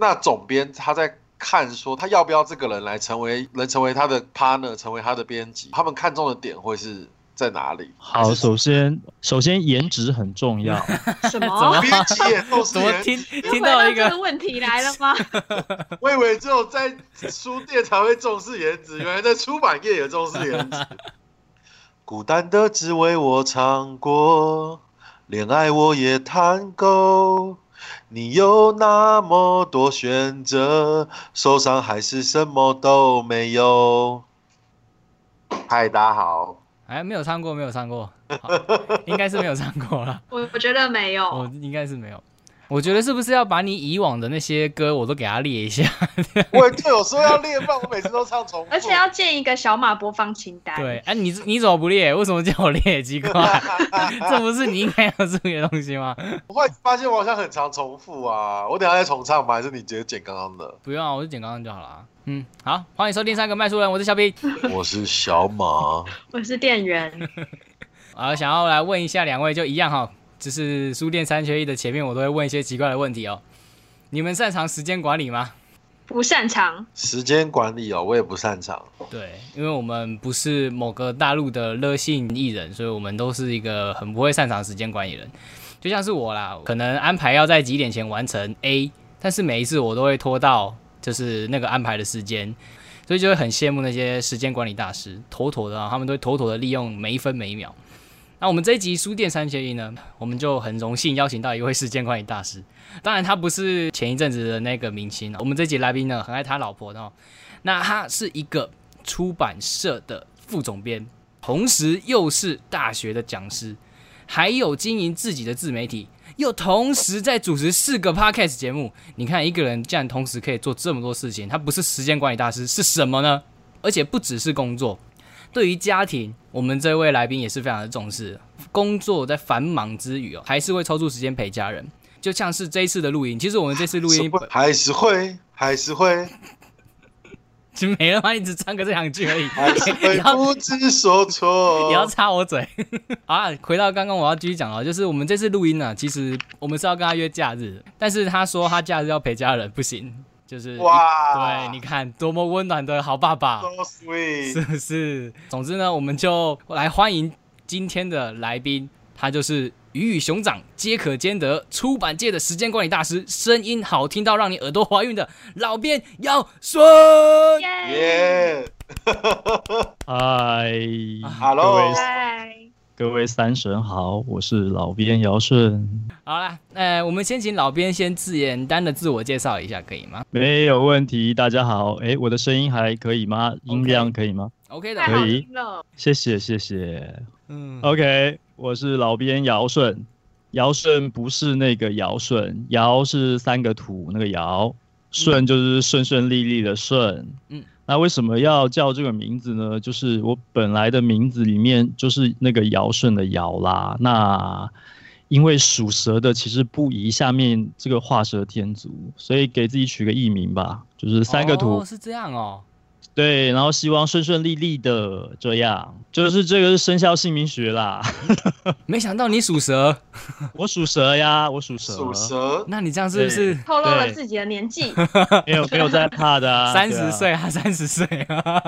那总编他在看说他要不要这个人来成为能成为他的 partner，成为他的编辑，他们看中的点会是在哪里？好，首先首先颜值很重要。什么？编辑也都是怎么颜听又听到一个问题来了吗？我以为只有在书店才会重视颜值，原来在出版业也重视颜值。孤单的滋味我尝过，恋爱我也谈够。你有那么多选择，受伤还是什么都没有。嗨，大家好，哎，没有唱过，没有唱过，应该是没有唱过了。我我觉得没有。我应该是没有。我觉得是不是要把你以往的那些歌我都给他列一下？我就有说要列，不然我每次都唱重复。而且要建一个小马播放清单。对，哎、你你怎么不列？为什么叫我列？奇怪，这不是你应该要注意的东西吗？我会发现我好像很常重复啊，我等下再重唱吧？还是你直接剪刚刚的？不用啊，我就剪刚刚就好了啊。嗯，好，欢迎收听三个麦书人，我是小 B。我是小马，我是店员，啊，想要来问一下两位，就一样哈，就是书店三缺一的前面，我都会问一些奇怪的问题哦。你们擅长时间管理吗？不擅长。时间管理哦，我也不擅长。对，因为我们不是某个大陆的热性艺人，所以我们都是一个很不会擅长时间管理人。就像是我啦，可能安排要在几点前完成 A，但是每一次我都会拖到就是那个安排的时间，所以就会很羡慕那些时间管理大师，妥妥的啊，他们都会妥妥的利用每一分每一秒。那我们这一集书店三千一呢，我们就很荣幸邀请到一位时间管理大师。当然，他不是前一阵子的那个明星。我们这集来宾呢，很爱他老婆的哦。那他是一个出版社的副总编，同时又是大学的讲师，还有经营自己的自媒体，又同时在主持四个 podcast 节目。你看，一个人竟然同时可以做这么多事情，他不是时间管理大师是什么呢？而且不只是工作，对于家庭，我们这位来宾也是非常的重视。工作在繁忙之余哦，还是会抽出时间陪家人。就像是这一次的录音，其实我们这次录音还是会，还是会，就没了吗？你只唱个这两句而已，还是会然后不知所措也。要插我嘴。好啊，回到刚刚我要继续讲了，就是我们这次录音呢、其实我们是要跟他约假日，但是他说他假日要陪家人，不行，就是哇。对，你看多么温暖的好爸爸，So sweet，是不是？总之呢，我们就来欢迎今天的来宾，他就是鱼与熊掌皆可兼得，出版界的时间管理大师，声音好听到让你耳朵怀孕的老编姚顺。耶！耶 嗨，各，Hello，嗨，各位三神好，我是老编姚顺，好啦，呃，我们先请老编先自简单的自我介绍一下，可以吗没有问题。大家好，哎，我的声音还可以吗？音量可以吗？？OK 的太，好可以听了。谢谢谢谢。嗯，OK，我是老编尧舜。尧舜不是那个尧舜，尧是三个土那个尧，舜就是顺顺利利的顺。嗯，那为什么要叫这个名字呢？就是我本来的名字里面就是那个尧舜的尧啦。那因为属蛇的其实不宜下面这个画蛇添足，所以给自己取个艺名吧，就是三个图。哦是这样哦。对，然后希望顺顺利利的这样，就是这个是生肖姓名学啦。没想到你属蛇，我属蛇呀，我属蛇，属蛇，那你这样是不是透露了自己的年纪，没有没有在怕的啊，三十岁啊？三十岁啊？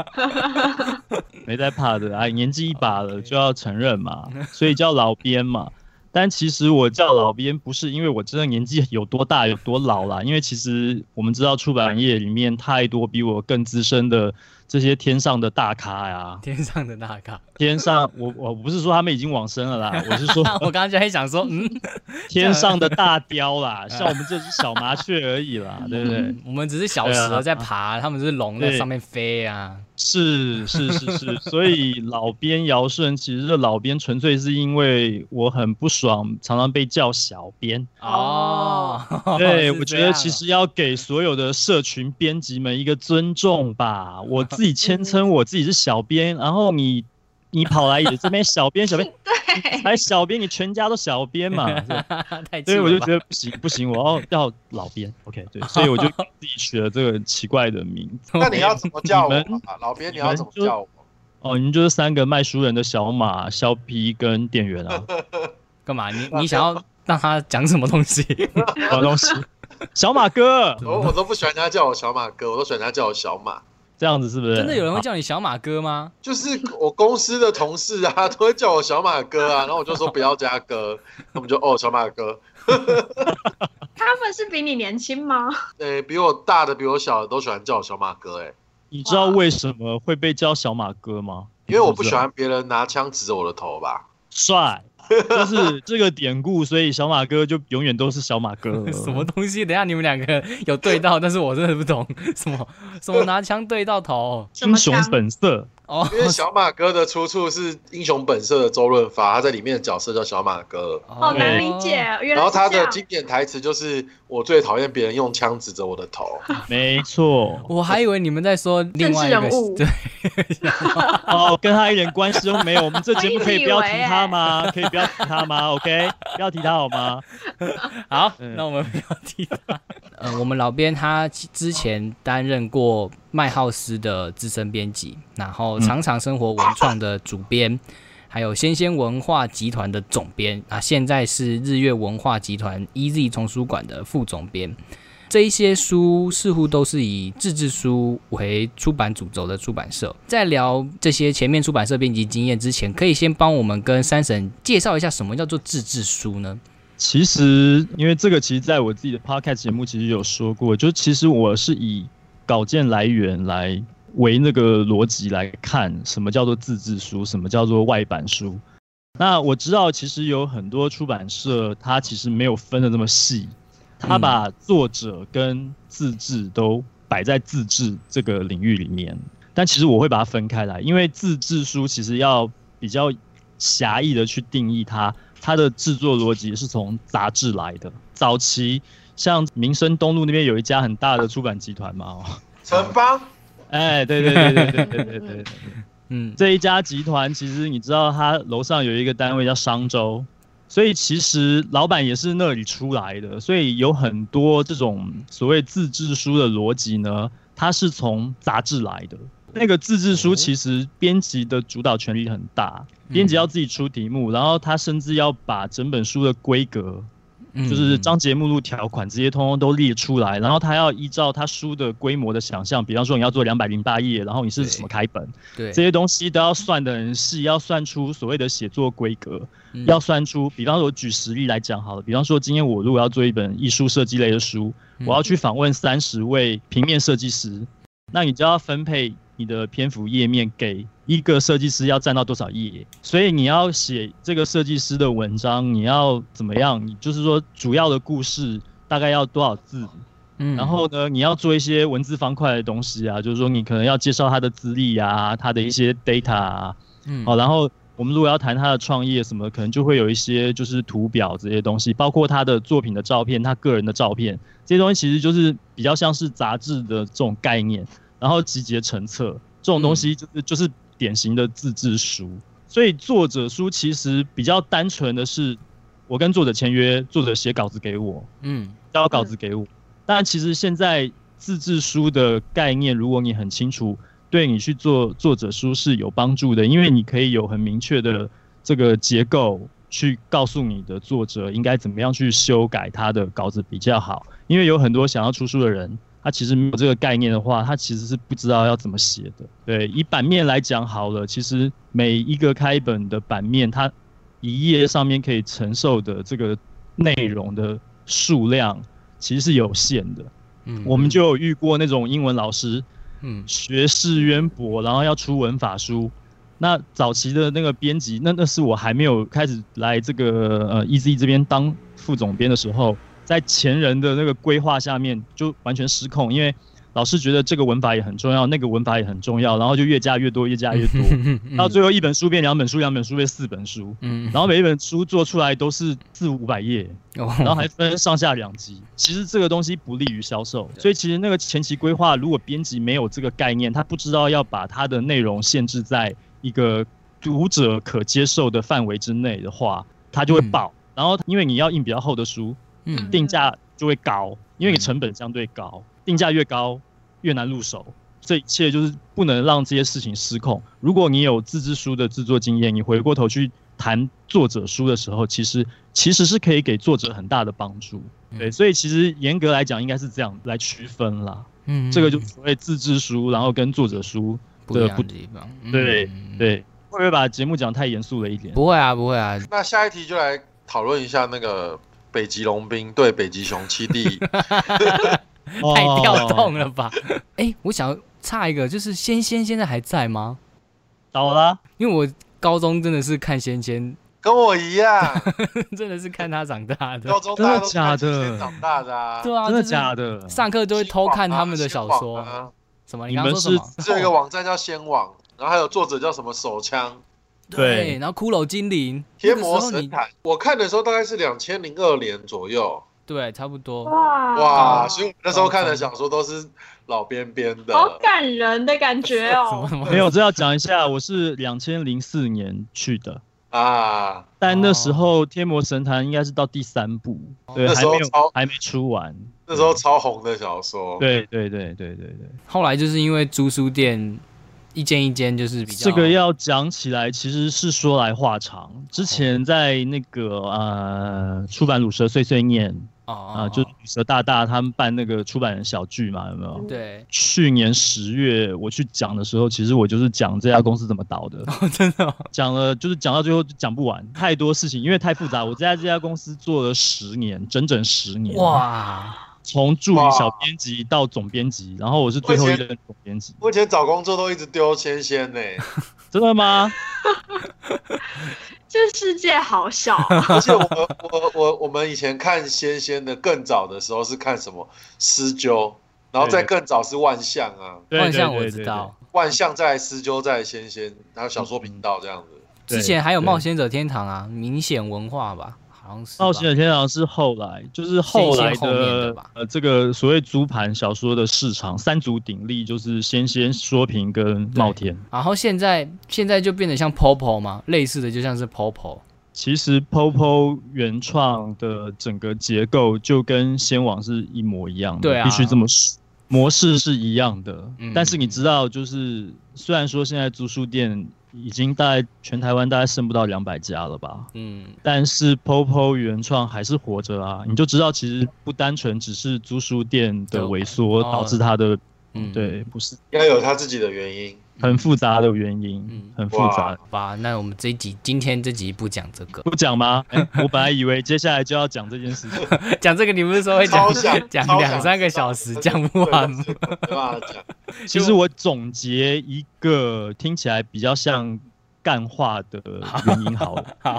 没在怕的啊，年纪一把了 就要承认嘛，所以叫老编嘛。但其实我叫老编不是因为我真的年纪 有多大有多老啦，因为其实我们知道出版业里面太多比我更资深的这些天上的大咖呀，天上的大咖。天上我我不是说他们已经往生了啦，我是说我刚刚就在想说，嗯，天上的大雕啦，像我们这只小麻雀而已啦，对不对？我们只是小蛇啊在爬，他们是龙在上面飞啊。是是是是，所以老编尧舜，其实这老编纯粹是因为我很不爽，常常被叫小编。哦，对，我觉得其实要给所有的社群编辑们一个尊重吧。我自己谦称我自己是小编，然后你你跑来也这边小编小编，对，还小编，你全家都小编嘛。太所以我就觉得不行不行，我要叫老编。OK，对，所以我就 自己取了这个奇怪的名字。那你要怎么叫我你们啊？老编，你要怎么叫我？哦，你们就是三个卖书人的小马、肖皮跟店员啊，干嘛？你你想要让他讲什么东西？什么东西？小马哥我我都不喜欢他叫我小马哥，我都喜欢他叫我小马。这样子是不是？真的有人会叫你小马哥吗？就是我公司的同事啊，都会叫我小马哥啊，然后我就说不要加哥，他们就哦小马哥。他们是比你年轻吗？诶、比我大的、比我小的都喜欢叫我小马哥、哎，你知道为什么会被叫小马哥吗？因为我不喜欢别人拿枪指着我的头吧。帅，就是这个典故，所以小马哥就永远都是小马哥。什么东西？等下你们两个有对到，但是我真的不懂什么什么拿枪对到头英雄本色？哦，因为小马哥的出处是《英雄本色》的周润发，他在里面的角色叫小马哥。好难理解，然后他的经典台词就是“我最讨厌别人用枪指着我的头没错。我还以为你们在说另外一个人物对，哦，跟他一点关系都没有。我们这节目可以不要提他吗？可以不要提他吗？OK，不要提他好吗？好，嗯那我们不要提他。呃，我们老编他之前担任过麦浩斯的资深编辑，然后常常生活文创的主编，还有先先文化集团的总编啊，现在是日月文化集团 EZ 丛书馆的副总编。这一些书似乎都是以自制书为出版主轴的出版社。在聊这些前面出版社编辑经验之前，可以先帮我们跟三神介绍一下什么叫做自制书呢？其实，因为这个，其实在我自己的 podcast 节目其实有说过，就其实我是以稿件来源来为那个逻辑来看，什么叫做自制书，什么叫做外版书。那我知道，其实有很多出版社，它其实没有分的那么细，它把作者跟自制都摆在自制这个领域里面。但其实我会把它分开来，因为自制书其实要比较狭义的去定义它。它的制作逻辑是从杂志来的。早期像民生东路那边有一家很大的出版集团嘛，哦，”。城邦 哎，对对对对对对对对对，嗯，这一家集团其实你知道，它楼上有一个单位叫商周，所以其实老板也是那里出来的，所以有很多这种所谓自制书的逻辑呢，它是从杂志来的。那个自制书其实编辑的主导权力很大，编辑要自己出题目，然后他甚至要把整本书的规格，嗯就是章节目录条款这些通通都列出来，然后他要依照他书的规模的想象，比方说你要做两百零八页，然后你是什么开本，对。这些东西都要算的很细，要算出所谓的写作规格，嗯。要算出，比方说我举实例来讲好了，比方说今天我如果要做一本艺术设计类的书，嗯。我要去访问三十位平面设计师，那你就要分配你的篇幅页面给一个设计师要占到多少页，所以你要写这个设计师的文章，你要怎么样？你就是说主要的故事大概要多少字？嗯然后呢，你要做一些文字方块的东西啊，就是说你可能要介绍他的资历啊，他的一些 data 啊，嗯好，然后我们如果要谈他的创业什么，可能就会有一些就是图表这些东西，包括他的作品的照片，他个人的照片，这些东西其实就是比较像是杂志的这种概念，然后集结成册，这种东西就是、就是典型的自制书。所以作者书其实比较单纯的是，我跟作者签约，作者写稿子给我，嗯交稿子给我。但其实现在自制书的概念，如果你很清楚，对你去做作者书是有帮助的，因为你可以有很明确的这个结构，去告诉你的作者应该怎么样去修改他的稿子比较好。因为有很多想要出书的人，他其实没有这个概念的话，他其实是不知道要怎么写的。对，以版面来讲好了，其实每一个开本的版面，它一页上面可以承受的这个内容的数量。其实是有限的，嗯我们就有遇过那种英文老师，嗯学识渊博，然后要出文法书。那早期的那个编辑，那那是我还没有开始来这个呃 EZ 这边当副总编的时候，在前人的那个规划下面就完全失控，因为老师觉得这个文法也很重要，那个文法也很重要，然后就越加越多，越加越多，到最后一本书变两本书，两本书变四本书，嗯。然后每一本书做出来都是四五百页，然然后还分上下两集。其实这个东西不利于销售，所以其实那个前期规划，如果编辑没有这个概念，他不知道要把它的内容限制在一个读者可接受的范围之内的话，它就会爆。然后因为你要印比较厚的书，嗯定价就会高，因为你成本相对高，定价越高越难入手。这一切就是不能让这些事情失控。如果你有自制书的制作经验，你回过头去谈作者书的时候，其实其实是可以给作者很大的帮助。对，嗯所以其实严格来讲，应该是这样来区分啦。嗯这个就所谓自制书，然后跟作者书不一样不的地方。嗯对嗯对，会不会把节目讲太严肃了一点？不会啊，不会啊，那下一题就来讨论一下那个北极龙兵 对北极熊七弟。哦 太跳动了吧？哎、我想差一个，就是仙仙现在还在吗？倒了，因为我高中真的是看仙仙，跟我一样，真的是看他长大的高。中真的假的长大的啊。对啊，真的假的？上课都会偷看他们的小先说。什么？你们是刚刚说什么？是有一个网站叫仙网，然后还有作者叫什么手枪对然后骷髅精灵，天魔神坛。我看的时候大概是两千零二年左右，对，差不多。哇哇，所以我那时候看的小说都是老边边的。好感人的感觉哦？没有，这要讲一下，我是两千零四年去的，啊，但那时候《天魔神坛》应该是到第三部，对，那还没有时候超还没出完。那时候超红的小说。对对对对对对，后来就是因为租书店一间一间就是比较这个要讲起来，其实是说来话长。之前在那个呃出版《鲁蛇碎碎念》哦啊、就鲁蛇大大他们办那个出版人小聚嘛，有没有？对，去年十月我去讲的时候，其实我就是讲这家公司怎么倒的，哦，真的哦、讲了就是讲到最后就讲不完，太多事情，因为太复杂。我在这家公司做了十年，整整十年，哇，从助理小编辑到总编辑，然后我是最后一任总编辑。我以前找工作都一直丢仙仙呢，真的吗？这世界好小，啊而且我我我我们以前看仙仙的更早的时候是看什么施灸，然后再更早是万象啊，对万象我知道，万象再来施灸再来仙仙，还有小说频道这样子。之前还有冒险者天堂啊，明显文化吧，好像是。冒险的天堂是后来，就是后来的呃，这个所谓租盘小说的市场三足鼎立，就是先先说评跟冒天。然后现在现在就变得像 Popo 嘛，类似的就像是 Popo。其实 POPO 原创的整个结构就跟先王是一模一样的，对啊必须这么说，模式是一样的。嗯。但是你知道，就是虽然说现在租书店已经大概全台湾大概剩不到两百家了吧，嗯，但是 POPO 原创还是活着啊，你就知道其实不单纯只是租书店的萎缩哦。导致它的，嗯。对，不是。应该有他自己的原因。很复杂的原因，嗯很复杂。好吧，那我们这一集今天这集不讲这个，不讲吗？哎我本来以为接下来就要讲这件事情。讲这个你不是说会讲讲两三个小时讲不完吗？其实我总结一个听起来比较像干话的原因好了，好，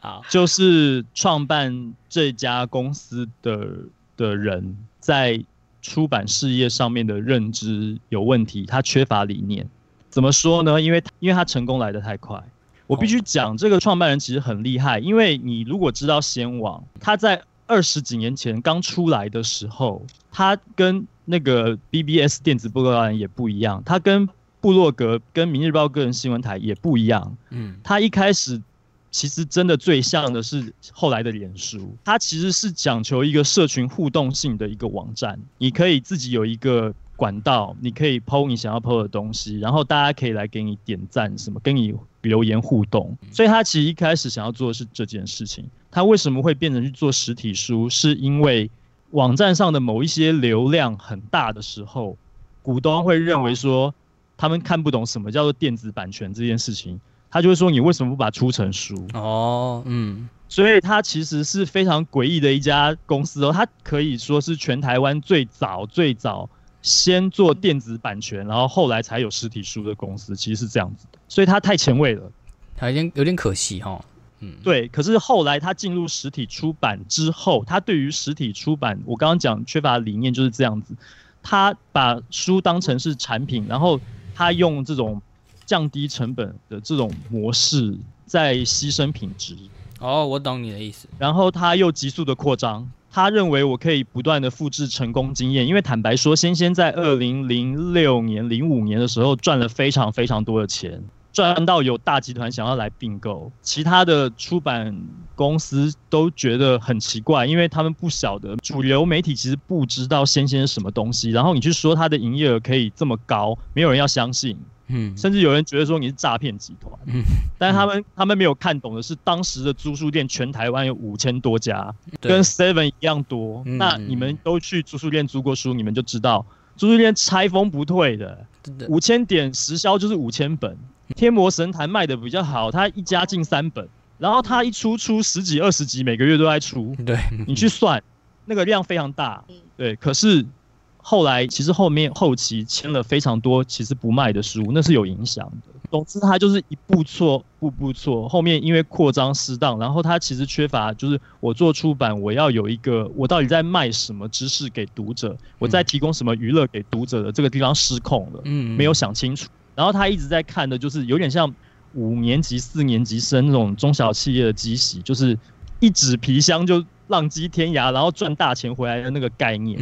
好，就是创办这家公司的的人在出版事业上面的认知有问题，他缺乏理念。怎么说呢？因为因为他成功来得太快。我必须讲，这个创办人其实很厉害，因为你如果知道先王，他在二十几年前刚出来的时候，他跟那个 BBS 电子报告也不一样，他跟部落格、跟明日报个人新闻台也不一样。嗯，他一开始其实真的最像的是后来的脸书，它其实是讲求一个社群互动性的一个网站，你可以自己有一个管道，你可以 PO 你想要 PO 的东西，然后大家可以来给你点赞，什么跟你留言互动。所以他其实一开始想要做的是这件事情。他为什么会变成去做实体书？是因为网站上的某一些流量很大的时候，股东会认为说他们看不懂什么叫做电子版权这件事情。他就会说你为什么不把它出成书？哦，嗯，所以它其实是非常诡异的一家公司哦，它可以说是全台湾最早最早先做电子版权，然后后来才有实体书的公司，其实是这样子的。所以它太前卫了，有点有点可惜哈。嗯，对。可是后来他进入实体出版之后，他对于实体出版，我刚刚讲缺乏理念就是这样子，他把书当成是产品，然后他用这种降低成本的这种模式在牺牲品质。哦，我懂你的意思。然后他又急速的扩张，他认为我可以不断的复制成功经验，因为坦白说，先先在二零零六年、零五年的时候赚了非常非常多的钱，赚到有大集团想要来并购，其他的出版公司都觉得很奇怪，因为他们不晓得主流媒体其实不知道先先是什么东西，然后你去说它的营业额可以这么高，没有人要相信。嗯甚至有人觉得说你是诈骗集团。嗯但是他们他们没有看懂的是，当时的租书店全台湾有五千多家，对跟 Seven 一样多。嗯那你们都去租书店租过书，你们就知道，租书店拆封不退的，真的五千点实销就是五千本。天魔神坛卖的比较好，它一家进三本，然后它一出出十几二十集，每个月都在出。对，你去算，那个量非常大嗯。对，可是后来其实后面后期签了非常多其实不卖的书，那是有影响的。总之，他就是一步错，步步错。后面因为扩张失当，然后他其实缺乏，就是我做出版，我要有一个我到底在卖什么知识给读者，我在提供什么娱乐给读者的这个地方失控了。嗯没有想清楚。然后他一直在看的就是有点像五年级、四年级生那种中小企业的机洗，就是一纸皮箱就浪迹天涯，然后赚大钱回来的那个概念。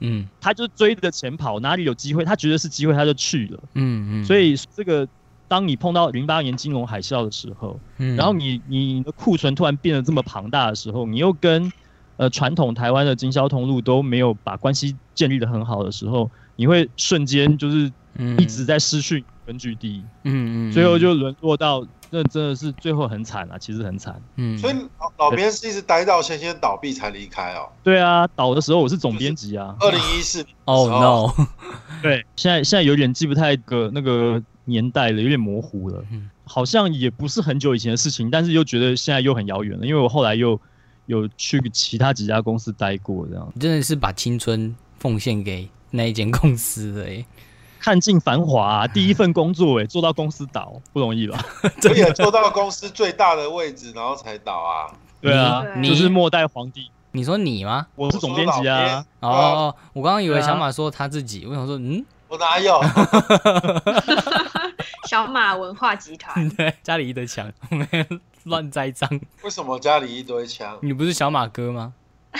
嗯他就追着钱跑，哪里有机会，他觉得是机会他就去了。嗯嗯，所以这个。当你碰到零八年金融海啸的时候，嗯然后你你的库存突然变得这么庞大的时候，你又跟呃传统台湾的经销通路都没有把关系建立的很好的时候，你会瞬间就是嗯一直在失去根据地，嗯嗯，最后就沦落到那真的是最后很惨啊，其实很惨。嗯，所以老老编是一直待到先先倒闭才离开哦。对啊，倒的时候我是总编辑啊。二零一四年哦 no，对，现在现在有点记不太个那个年代了，有点模糊了嗯。好像也不是很久以前的事情，但是又觉得现在又很遥远了，因为我后来又有去其他几家公司待过，这样真的是把青春奉献给那一间公司了耶。看尽繁华、啊，第一份工作哎、做到公司倒不容易吧？我也做到公司最大的位置，然后才倒啊。对啊，你就是末代皇帝，你说你吗？我是总编辑啊。哦，我刚刚以为小马说他自己，我想说，嗯，我哪有？小马文化集团，对，家里一堆墙，没有乱栽赃。为什么家里一堆枪？你不是小马哥吗？哦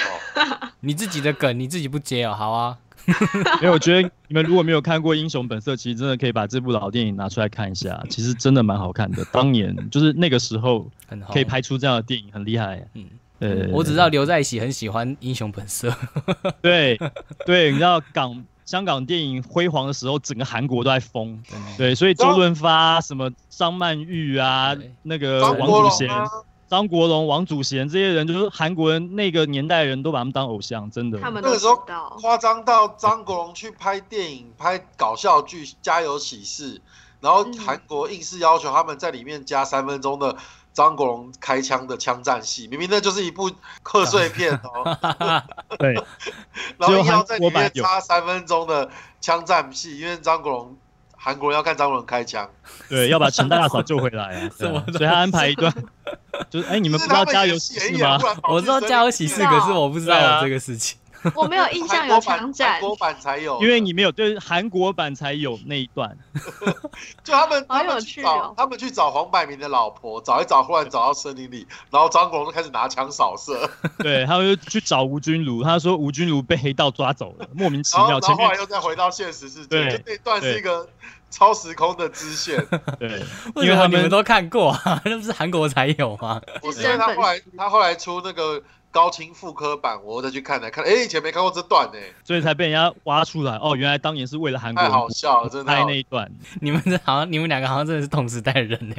你自己的梗你自己不接哦，好啊。没有，我觉得你们如果没有看过《英雄本色》，其实真的可以把这部老电影拿出来看一下，其实真的蛮好看的。当年就是那个时候，可以拍出这样的电影，很厉害。嗯，呃，我只知道刘在喜很喜欢《英雄本色》，对 对，你知道港香港电影辉煌的时候，整个韩国都在疯。对，所以周润发、什么张曼玉啊，那个王祖贤、张国荣、王祖贤这些人，就是韩国人那个年代人都把他们当偶像，真的。他们都知那个时候道。夸张到张国荣去拍电影、拍搞笑剧《家有喜事》，然后嗯韩国硬是要求他们在里面加三分钟的张国荣开枪的枪战戏，明明那就是一部贺岁片哦，对，然后硬要在里面插三分钟的枪战戏，因为张国荣韩国人要看张国荣开枪，对，要把陈大嫂救回来啊，所以他安排一段，就是哎，你们不知道家有喜事吗？我知道家有喜事，可是我不知道有这个事情。我没有印象有韩国版枪战韩，国版才有，因为你没有对韩国版才有那一段，就他们好有他们去找趣哦他们去找黄百鸣的老婆，找一找，忽然找到森林里，然后张国荣就开始拿枪扫射，对，他们就去找吴君如，他说吴君如被黑道抓走了，莫名其妙，然后又再回到现实世界，就那段是一个超时空的支线。对，因为他们都看过啊？那不是韩国才有吗？我是因为他后来他后来出那个高清复刻版，我再去看来看，哎，以前没看过这段呢，所以才被人家挖出来。哦，原来当年是为了韩国太好笑了，真的拍那一段。你们这好像你们两个好像真的是同时代人呢。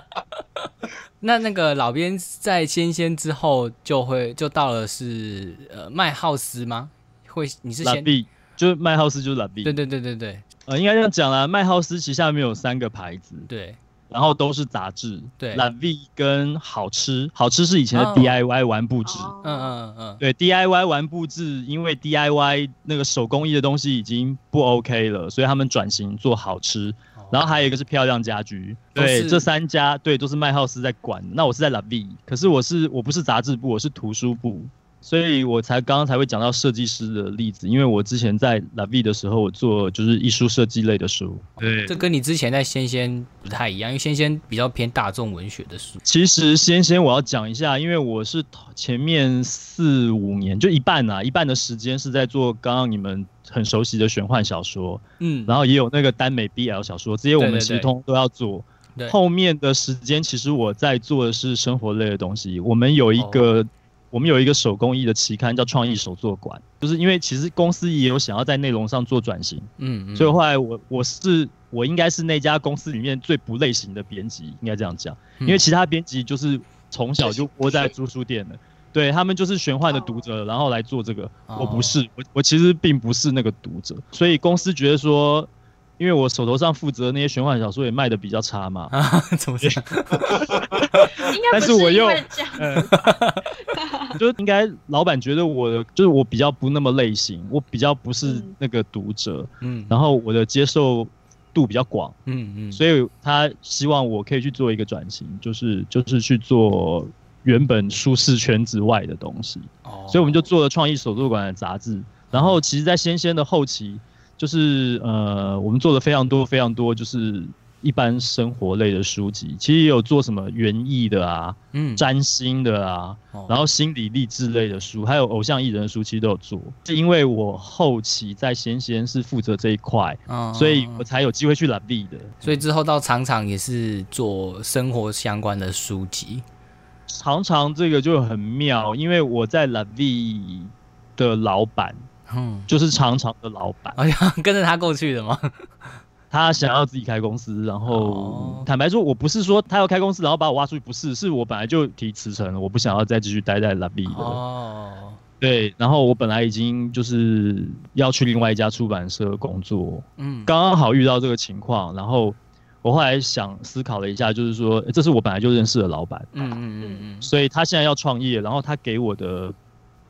那那个老编在仙仙之后就会就到了是呃麦浩斯吗？会你是先拉比就是麦浩斯就是拉比，对对对对对呃，应该这样讲啦。麦浩斯旗下面有三个牌子，对然后都是杂志，对懒 V 跟好吃，好吃是以前的哦 DIY 玩布置。哦嗯嗯嗯对 DIY 玩布置，因为 DIY 那个手工艺的东西已经不 OK 了，所以他们转型做好吃。嗯，然后还有一个是漂亮家居，对，这三家对都是麦浩斯在管。那我是在 La V，可是我是我不是杂志部，我是图书部，所以我才刚刚才会讲到设计师的例子，因为我之前在 La V 的时候，我做就是艺术设计类的书。对这跟你之前在仙仙不太一样，因为仙仙比较偏大众文学的书。其实仙仙我要讲一下，因为我是前面四五年就一半啊，一半的时间是在做刚刚你们很熟悉的玄幻小说，嗯，然后也有那个耽美 BL 小说，这些我们其实通都要做。对后面的时间其实我在做的是生活类的东西。我们有一个，哦我们有一个手工艺的期刊叫创意手作馆，就是因为其实公司也有想要在内容上做转型，嗯嗯，所以后来我我是我应该是那家公司里面最不类型的编辑，应该这样讲，因为其他编辑就是从小就窝在租书店的，对他们就是玄幻的读者，然后来做这个，我不是，我我其实并不是那个读者，所以公司觉得说。因为我手头上负责那些玄幻小说也卖的比较差嘛，怎么讲？应该不是我又 就应该老板觉得我的就是我比较不那么类型，我比较不是嗯。那个读者，嗯。然后我的接受度比较广，嗯嗯，所以他希望我可以去做一个转型，就是就是去做原本舒适圈之外的东西，哦。所以我们就做了创意手作馆的杂志。然后其实，在仙仙的后期，就是呃，我们做了非常多非常多，就是一般生活类的书籍，其实也有做什么园艺的啊、嗯占星的啊，哦然后心理励志类的书，还有偶像艺人的书，其实都有做。是因为我后期在仙仙是负责这一块，哦所以我才有机会去揽 V 的。所以之后到厂厂也是做生活相关的书籍。常常这个就很妙，因为我在 La V 的老板嗯，就是常常的老板，哎呀跟着他过去的吗？他想要自己开公司，然后、哦。坦白说，我不是说他要开公司，然后把我挖出去，不是，是我本来就提辞呈了，我不想要再继续待在的。哦，对，然后我本来已经就是要去另外一家出版社工作，嗯，刚刚好遇到这个情况，然后我后来想思考了一下，就是说，诶这是我本来就认识的老板，嗯嗯嗯嗯，所以他现在要创业，然后他给我的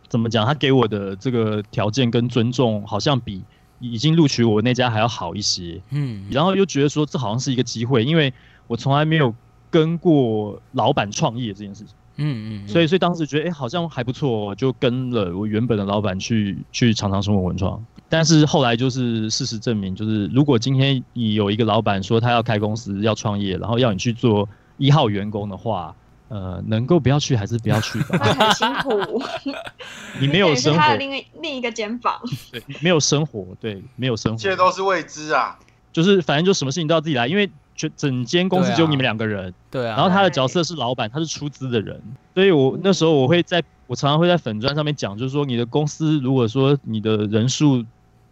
怎么讲？他给我的这个条件跟尊重，好像比已经录取我那家还要好一些。嗯，然后又觉得说，这好像是一个机会，因为我从来没有跟过老板创业这件事情，嗯嗯，所以所以当时觉得，哎、好像还不错、哦，就跟了我原本的老板去去常常生活文创。但是后来就是事实证明，就是如果今天你有一个老板说他要开公司要创业，然后要你去做一号员工的话，呃，能够不要去还是不要去吧。会很辛苦。你没有生活他的，另一另一个肩膀。对，没有生活，对，没有生一切活，都是未知啊。就是反正就什么事情都要自己来，因为全整间公司只有你们两个人，对啊，然后他的角色是老板，他是出资的人，所以我那时候我会在我常常会在粉砖上面讲，就是说你的公司如果说你的人数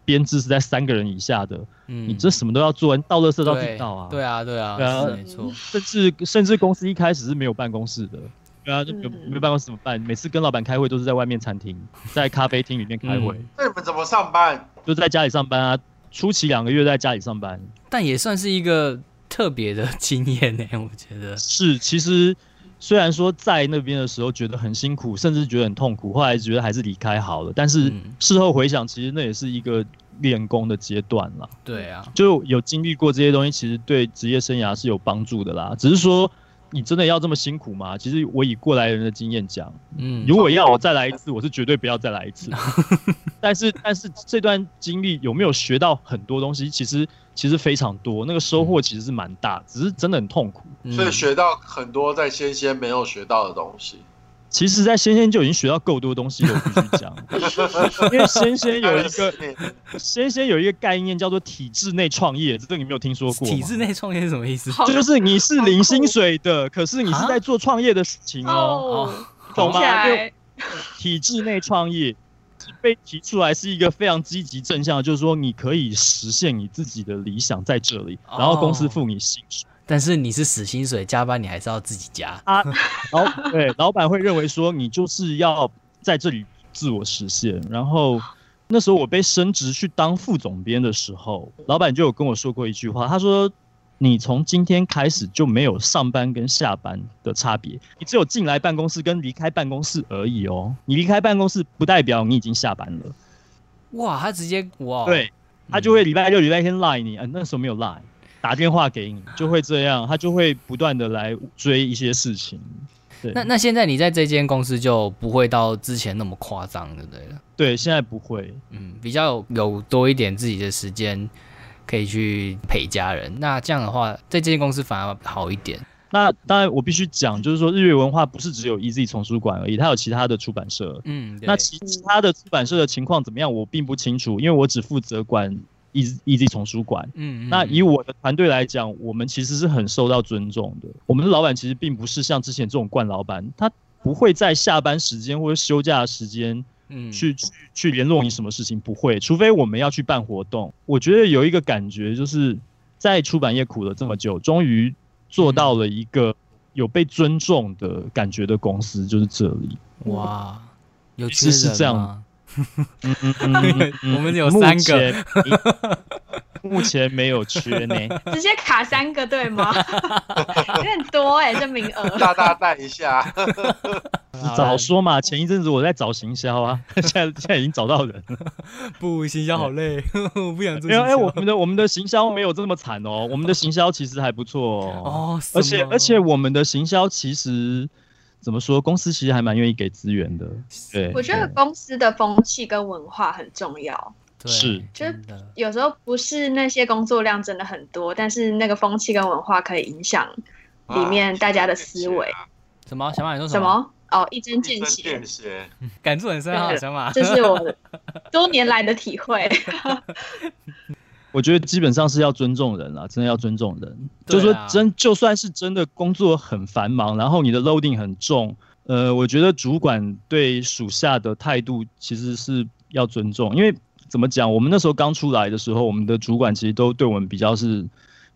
编制是在三个人以下的，嗯你这什么都要做，你倒垃圾都要自己倒啊，对啊对啊，对啊是没错，甚至甚至公司一开始是没有办公室的。对 啊，就没办公室怎么办？每次跟老板开会都是在外面餐厅，在咖啡厅里面开会，嗯那你们怎么上班？就在家里上班啊。初期两个月在家里上班，但也算是一个特别的经验呢，我觉得。是，其实虽然说在那边的时候觉得很辛苦，甚至觉得很痛苦，后来觉得还是离开好了。但是嗯事后回想，其实那也是一个练功的阶段啦。对啊，就有经历过这些东西，其实对职业生涯是有帮助的啦。只是说，你真的要这么辛苦吗？其实我以过来人的经验讲，嗯，如果要我再来一次，我是绝对不要再来一次。但是，但是这段经历有没有学到很多东西？其实其实非常多，那个收获其实是蛮大，只是真的很痛苦。嗯所以学到很多在仙仙没有学到的东西。其实，在仙仙就已经学到够多东西了，我必须讲。因为仙仙有一个 仙仙有一个概念叫做体制内创业，这个你没有听说过吗？体制内创业是什么意思？这就是你是零薪水的，可是你是在做创业的事情哦，哦，懂吗？体制内创业被提出来是一个非常积极正向，就是说你可以实现你自己的理想在这里，然后公司付你薪水。但是你是死薪水，加班你还是要自己加。啊，然后对老板会认为说你就是要在这里自我实现。然后那时候我被升职去当副总编的时候，老板就有跟我说过一句话，他说：“你从今天开始就没有上班跟下班的差别，你只有进来办公室跟离开办公室而已哦。你离开办公室不代表你已经下班了。哇，他直接哇，对，他就会礼拜六、礼拜天赖你，嗯、那时候没有赖。”打电话给你就会这样，他就会不断的来追一些事情。对，那那现在你在这间公司就不会到之前那么夸张，对不对了？对，现在不会。嗯，比较有有多一点自己的时间可以去陪家人。那这样的话，在这间公司反而好一点。那当然，我必须讲，就是说日月文化不是只有 EZ 丛书馆而已，它有其他的出版社。嗯，那其其他的出版社的情况怎么样，我并不清楚，因为我只负责管 EZ EZ 丛书馆。嗯，嗯那以我的团队来讲，我们其实是很受到尊重的。我们的老板其实并不是像之前这种惯老板，他不会在下班时间或者休假时间嗯，去去去联络你什么事情，不会，除非我们要去办活动。我觉得有一个感觉就是在出版业苦了这么久，终于做到了一个有被尊重的感觉的公司，就是这里。哇，有其实是这样我们有三个目前 目前没有缺呢。直接卡三个对吗？有点多哎、这名额。大大带一下，早说嘛！前一阵子我在找行销啊，现在现在已经找到人了。不，行销好累，我不想做没有，哎、我们的我们的行销没有这么惨哦，我们的行销其实还不错哦。哦，而且而且我们的行销其实怎么说，公司其实还蛮愿意给资源的。对，我觉得公司的风气跟文化很重要。对是就是有时候不是那些工作量真的很多，但是那个风气跟文化可以影响里面大家的思维。什么？小马你说什么？哦，一针一见血针见，血，感触很深啊，对小马。这是我 多年来的体会。我觉得基本上是要尊重人啦，真的要尊重人。就是说真，就算是真的工作很繁忙，然后你的 loading 很重，呃，我觉得主管对属下的态度其实是要尊重，因为怎么讲，我们那时候刚出来的时候，我们的主管其实都对我们比较是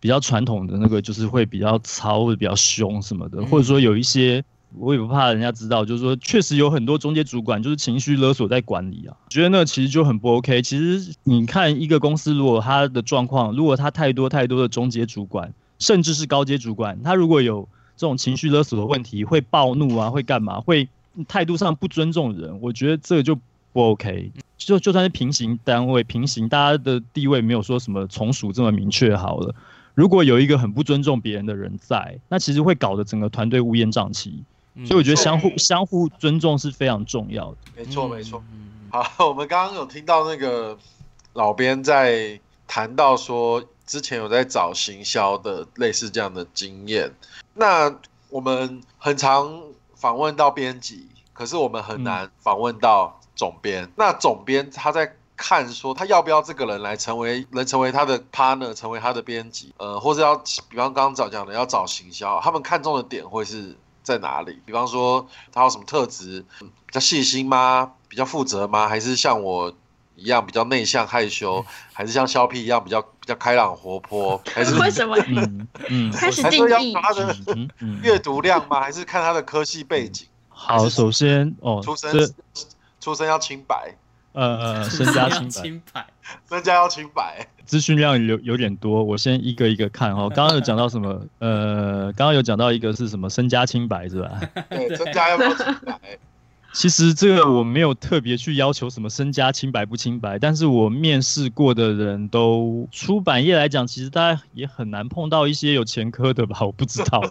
比较传统的那个，就是会比较糙或者比较凶什么的，嗯或者说有一些。我也不怕人家知道，就是说，确实有很多中介主管就是情绪勒索在管理啊，觉得那其实就很不 OK。其实你看一个公司，如果他的状况，如果他太多太多的中介主管，甚至是高阶主管，他如果有这种情绪勒索的问题，会暴怒啊，会干嘛，会态度上不尊重人，我觉得这个就不 OK。就就算是平行单位，平行大家的地位没有说什么从属这么明确好了。如果有一个很不尊重别人的人在，那其实会搞得整个团队乌烟瘴气。嗯所以我觉得相互对相互尊重是非常重要的。没错没错。。好，我们刚刚有听到那个老编在谈到说，之前有在找行销的类似这样的经验。那我们很常访问到编辑，可是我们很难访问到总编。那总编他在看说他要不要这个人来成为能成为他的 partner，成为他的编辑，呃，或者要比方刚刚早讲的要找行销，他们看中的点会是在哪里？比方说他有什么特质，嗯比较细心吗？比较负责吗？还是像我一样比较内向害羞？还是像肖 P 一样比较比较开朗活泼？还是 为什么嗯嗯 开始还是定义看他的。阅读量吗？还是看他的科系背景？好，首先哦，出生出生要清白，呃呃，身家清白。身家要清白。资讯量有有点多，我先一个一个看哦。刚刚有讲到什么？呃，刚刚有讲到一个是什么身家清白是吧？对，身家要不要清白？其实这个我没有特别去要求什么身家清白不清白，但是我面试过的人都出版业来讲，其实大家也很难碰到一些有前科的吧？我不知道，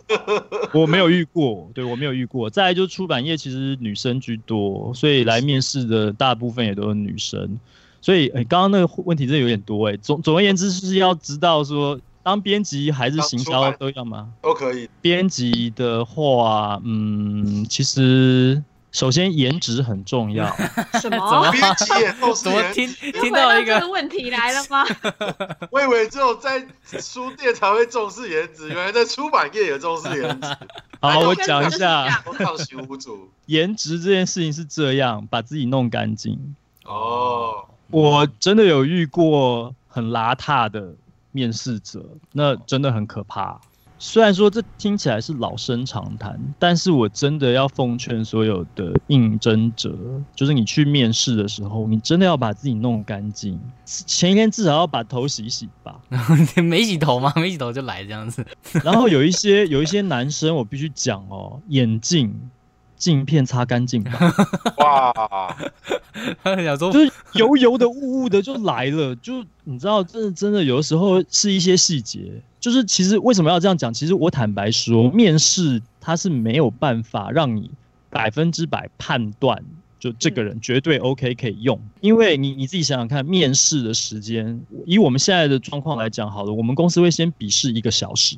我没有遇过，对我没有遇过。再来就是出版业其实女生居多，所以来面试的大部分也都是女生，所以诶刚刚那个问题真的有点多哎。总总而言之，是要知道说，当编辑还是行销都要吗？都可以。编辑的话，嗯，其实首先颜值很重要。什么？编辑也都是人，怎么听又听到一个问题来了吗？我以为只有在书店才会重视颜值，原来在出版业也重视颜值。好，我跟讲一下我抗习无阻。颜值这件事情是这样，把自己弄干净。哦，我真的有遇过很邋遢的面试者，那真的很可怕。虽然说这听起来是老生常谈，但是我真的要奉劝所有的应征者，就是你去面试的时候，你真的要把自己弄干净，前一天至少要把头洗洗吧。没洗头吗？没洗头就来这样子。然后有一些有一些男生，我必须讲哦，眼镜镜片擦干净吧，哇，想 说就是油油的雾雾的就来了，就你知道，真的真的有的时候是一些细节，就是其实为什么要这样讲？其实我坦白说，面试它是没有办法让你百分之百判断。就这个人绝对 OK 可以用，因为你你自己想想看，面试的时间，以我们现在的状况来讲好了，我们公司会先笔试一个小时，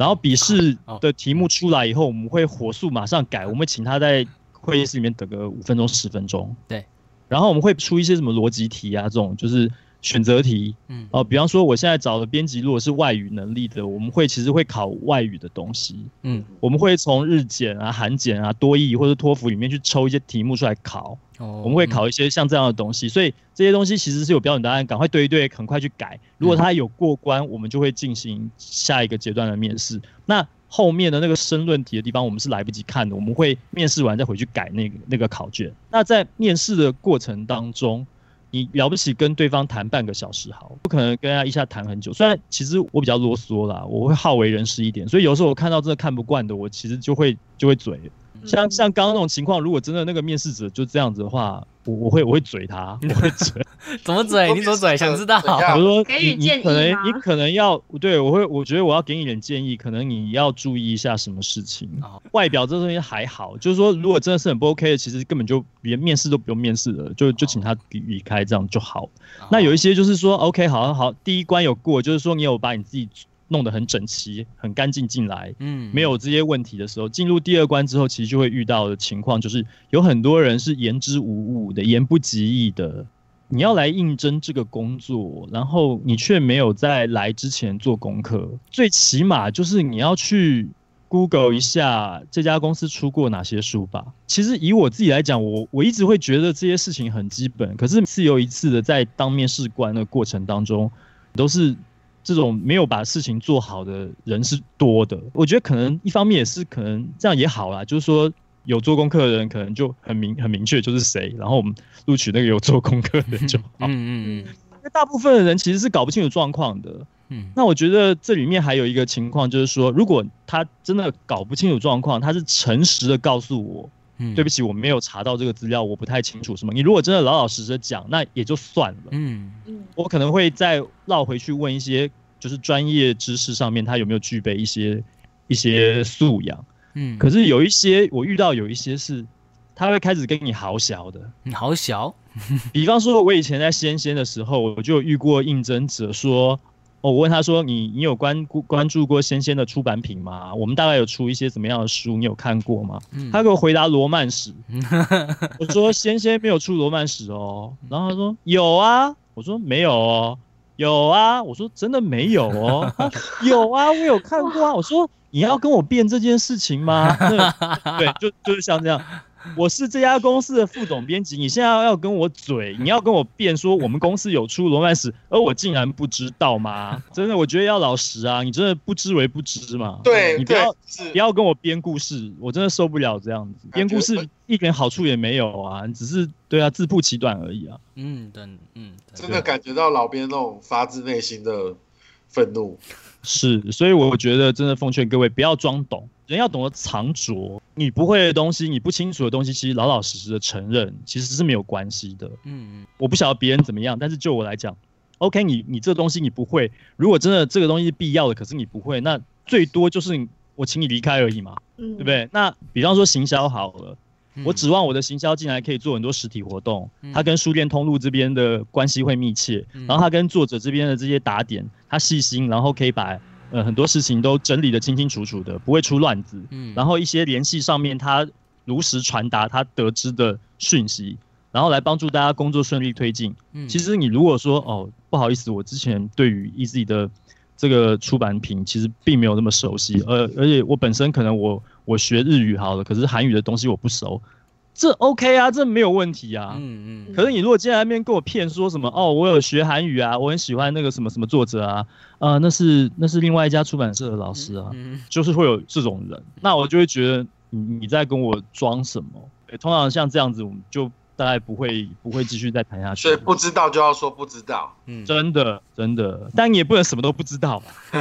然后笔试的题目出来以后，我们会火速马上改，我们会请他在会议室里面等个五分钟十分钟。对，然后我们会出一些什么逻辑题啊，这种就是选择题，嗯。哦、比方说我现在找的编辑如果是外语能力的，我们会其实会考外语的东西，嗯，我们会从日检啊、韩检啊、多译或者托福里面去抽一些题目出来考，哦。我们会考一些像这样的东西，所以这些东西其实是有标准答案，赶快对一对，很快去改。如果它有过关，我们就会进行下一个阶段的面试。那后面的那个申论题的地方，我们是来不及看的，我们会面试完再回去改那个那个考卷。那在面试的过程当中，你了不起跟对方谈半个小时好，不可能跟他一下谈很久。虽然其实我比较啰嗦啦，我会好为人师一点，所以有时候我看到真的看不惯的，我其实就会就会嘴。像嗯像刚刚那种情况，如果真的那个面试者就这样子的话，我我会我会嘴他，我会嘴。怎么嘴？你怎么嘴？想知道？我说给你建议你可能你可能要对我会我觉得我要给你点建议，可能你要注意一下什么事情。哦 外表这东西还好，就是说如果真的是很不 OK 的，其实根本就连面试都不用面试了，就就请他离离开这样就好。那有一些就是说 OK 好好，第一关有过，就是说你有把你自己弄得很整齐、很干净进来，嗯没有这些问题的时候，进入第二关之后，其实就会遇到的情况就是有很多人是言之无物的、言不及义的。你要来应征这个工作，然后你却没有在来之前做功课，最起码就是你要去 Google 一下这家公司出过哪些书吧。其实以我自己来讲，我我一直会觉得这些事情很基本，可是一次又一次的在当面试官的过程当中，都是这种没有把事情做好的人是多的。我觉得可能一方面也是可能这样也好啦，就是说有做功课的人可能就很明很明确就是谁，然后我们录取那个有做功课的人就好。嗯嗯嗯因为大部分的人其实是搞不清楚状况的。嗯那我觉得这里面还有一个情况，就是说，如果他真的搞不清楚状况，他是诚实的告诉我，嗯对不起，我没有查到这个资料，我不太清楚什么。你如果真的老老实实的讲，那也就算了。嗯嗯我可能会再绕回去问一些，就是专业知识上面他有没有具备一些一些素养。嗯，可是有一些我遇到有一些是，他会开始跟你豪小的。你好小，比方说，我以前在仙仙的时候，我就遇过应征者说，哦，我问他说，你你有关关注过仙仙的出版品吗？我们大概有出一些怎么样的书，你有看过吗？嗯他给我回答罗曼史，我说仙仙没有出罗曼史哦，然后他说有啊，我说没有哦，有啊，我说真的没有哦，他有啊，我有看过啊，我说你要跟我辩这件事情吗？对，就就是像这样。我是这家公司的副总编辑，你现在要跟我嘴，你要跟我辩说我们公司有出罗曼史，而我竟然不知道吗？真的，我觉得要老实啊，你真的不知为不知嘛。对对你不要不要跟我编故事，我真的受不了这样子。编故事一点好处也没有啊，只是对啊自曝其短而已啊。嗯等嗯真的感觉到老编那种发自内心的愤怒。是，所以我觉得真的奉劝各位不要装懂，人要懂得藏拙。你不会的东西，你不清楚的东西，其实老老实实的承认，其实是没有关系的。嗯我不晓得别人怎么样，但是就我来讲，OK，你你这东西你不会，如果真的这个东西是必要的，可是你不会，那最多就是我请你离开而已嘛，嗯，对不对？那比方说行销好了。嗯，我指望我的行销进来可以做很多实体活动，嗯他跟书店通路这边的关系会密切，嗯然后他跟作者这边的这些打点，他细心，然后可以把呃很多事情都整理的清清楚楚的，不会出乱子。嗯然后一些联系上面，他如实传达他得知的讯息，然后来帮助大家工作顺利推进。嗯其实你如果说哦不好意思，我之前对于 Easy 的这个出版品其实并没有那么熟悉，而而且我本身可能我我学日语好了，可是韩语的东西我不熟，这 OK 啊，这没有问题啊。嗯嗯可是你如果今天在那边跟我骗说什么哦，我有学韩语啊，我很喜欢那个什么什么作者啊，呃，那是那是另外一家出版社的老师啊，嗯 就是会有这种人，那我就会觉得你你在跟我装什么？对通常像这样子，我们就大概不会不会继续再谈下去所以。不知道就要说不知道。嗯真的真的，但你也不能什么都不知道，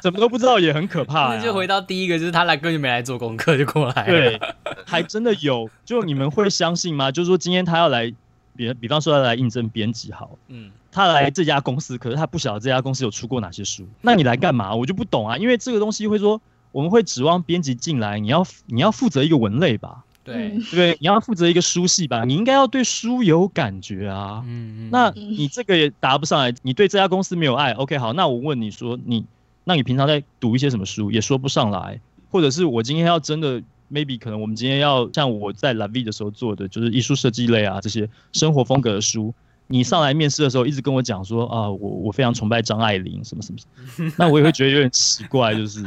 什么都不知道也很可怕呀。那就回到第一个，就是他来根本就没来做功课就过来了，对，还真的有，就你们会相信吗？就是说今天他要来，比比方说要来应征编辑好，嗯他来这家公司，可是他不晓得这家公司有出过哪些书，那你来干嘛？我就不懂啊，因为这个东西会说，我们会指望编辑进来，你要你要负责一个文类吧，对，嗯对不对？你要负责一个书系吧，你应该要对书有感觉啊。嗯嗯那你这个也答不上来，你对这家公司没有爱，OK，好，那我问你说，你那你平常在读一些什么书，也说不上来，或者是我今天要真的，maybe 可能我们今天要像我在 La V 的时候做的，就是艺术设计类啊这些生活风格的书，你上来面试的时候一直跟我讲说啊，我我非常崇拜张爱玲什么什么什么，那我也会觉得有点奇怪，就是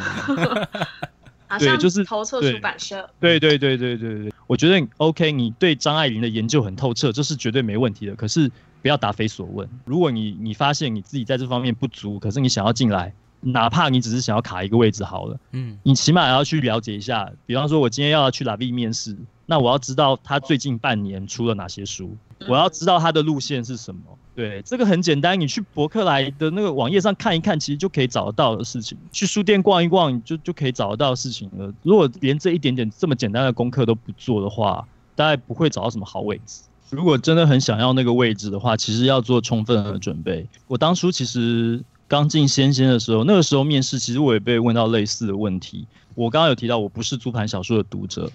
好像对就是投错对出版社，对对对对对对，我觉得 OK，你对张爱玲的研究很透彻，这是绝对没问题的。可是不要答非所问。如果你你发现你自己在这方面不足，可是你想要进来，哪怕你只是想要卡一个位置好了，嗯你起码要去了解一下。比方说，我今天要去拉 B 面试，那我要知道他最近半年出了哪些书，我要知道他的路线是什么。对，这个很简单，你去博客来的那个网页上看一看，其实就可以找得到的事情。去书店逛一逛，就就可以找得到事情了。如果连这一点点这么简单的功课都不做的话，大概不会找到什么好位置。如果真的很想要那个位置的话，其实要做充分的准备。我当初其实刚进仙仙的时候，那个时候面试，其实我也被问到类似的问题。我刚刚有提到，我不是租盘小说的读者，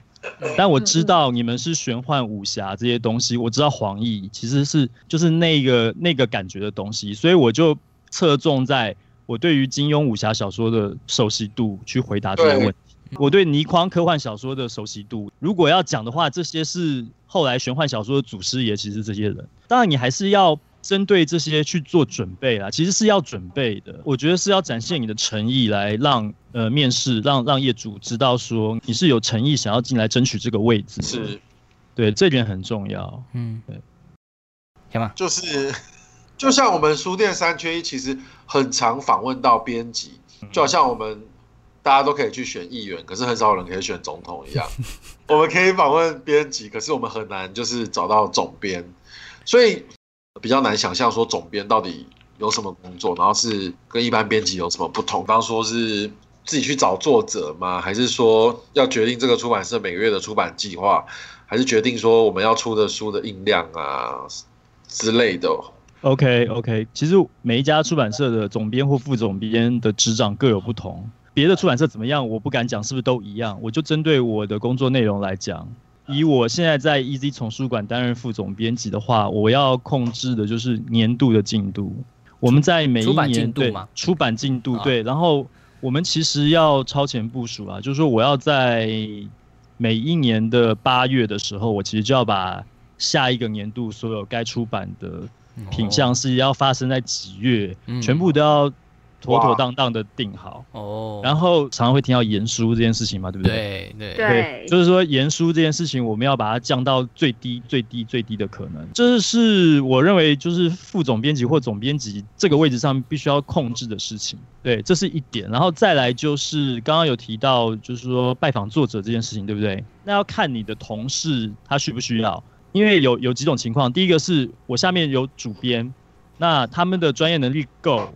但我知道你们是玄幻武侠这些东西，我知道黄奕其实是就是那个那个感觉的东西，所以我就侧重在我对于金庸武侠小说的熟悉度去回答这些问题。我对倪匡科幻小说的熟悉度，如果要讲的话，这些是后来玄幻小说的祖师爷，其实这些人，当然你还是要针对这些去做准备啦，其实是要准备的。我觉得是要展现你的诚意，来让呃面试让让业主知道说你是有诚意想要进来争取这个位置。是，对，这点很重要。嗯对，行吧，就是，就像我们书店三缺一，其实很常访问到编辑，就好像我们大家都可以去选议员，可是很少有人可以选总统一样。我们可以访问编辑，可是我们很难就是找到总编，所以比较难想象说总编到底有什么工作，然后是跟一般编辑有什么不同。刚说是自己去找作者吗？还是说要决定这个出版社每个月的出版计划？还是决定说我们要出的书的印量啊之类的？OK OK，其实每一家出版社的总编或副总编的职掌各有不同。别的出版社怎么样，我不敢讲是不是都一样。我就针对我的工作内容来讲，以我现在在 EZ 丛书馆担任副总编辑的话，我要控制的就是年度的进度。我们在每一年对出版进度啊。对，然后我们其实要超前部署啊，就是说我要在每一年的八月的时候，我其实就要把下一个年度所有该出版的品相是要发生在几月，嗯。全部都要妥妥当当的定好。哦，然后常常会听到言书这件事情嘛，对不对？对对对就是说言书这件事情，我们要把它降到最低、最低、最低的可能。这是我认为就是副总编辑或总编辑这个位置上必须要控制的事情。对，这是一点。然后再来就是刚刚有提到，就是说拜访作者这件事情，对不对？那要看你的同事他需不需要，因为有有几种情况。第一个是我下面有主编，那他们的专业能力够。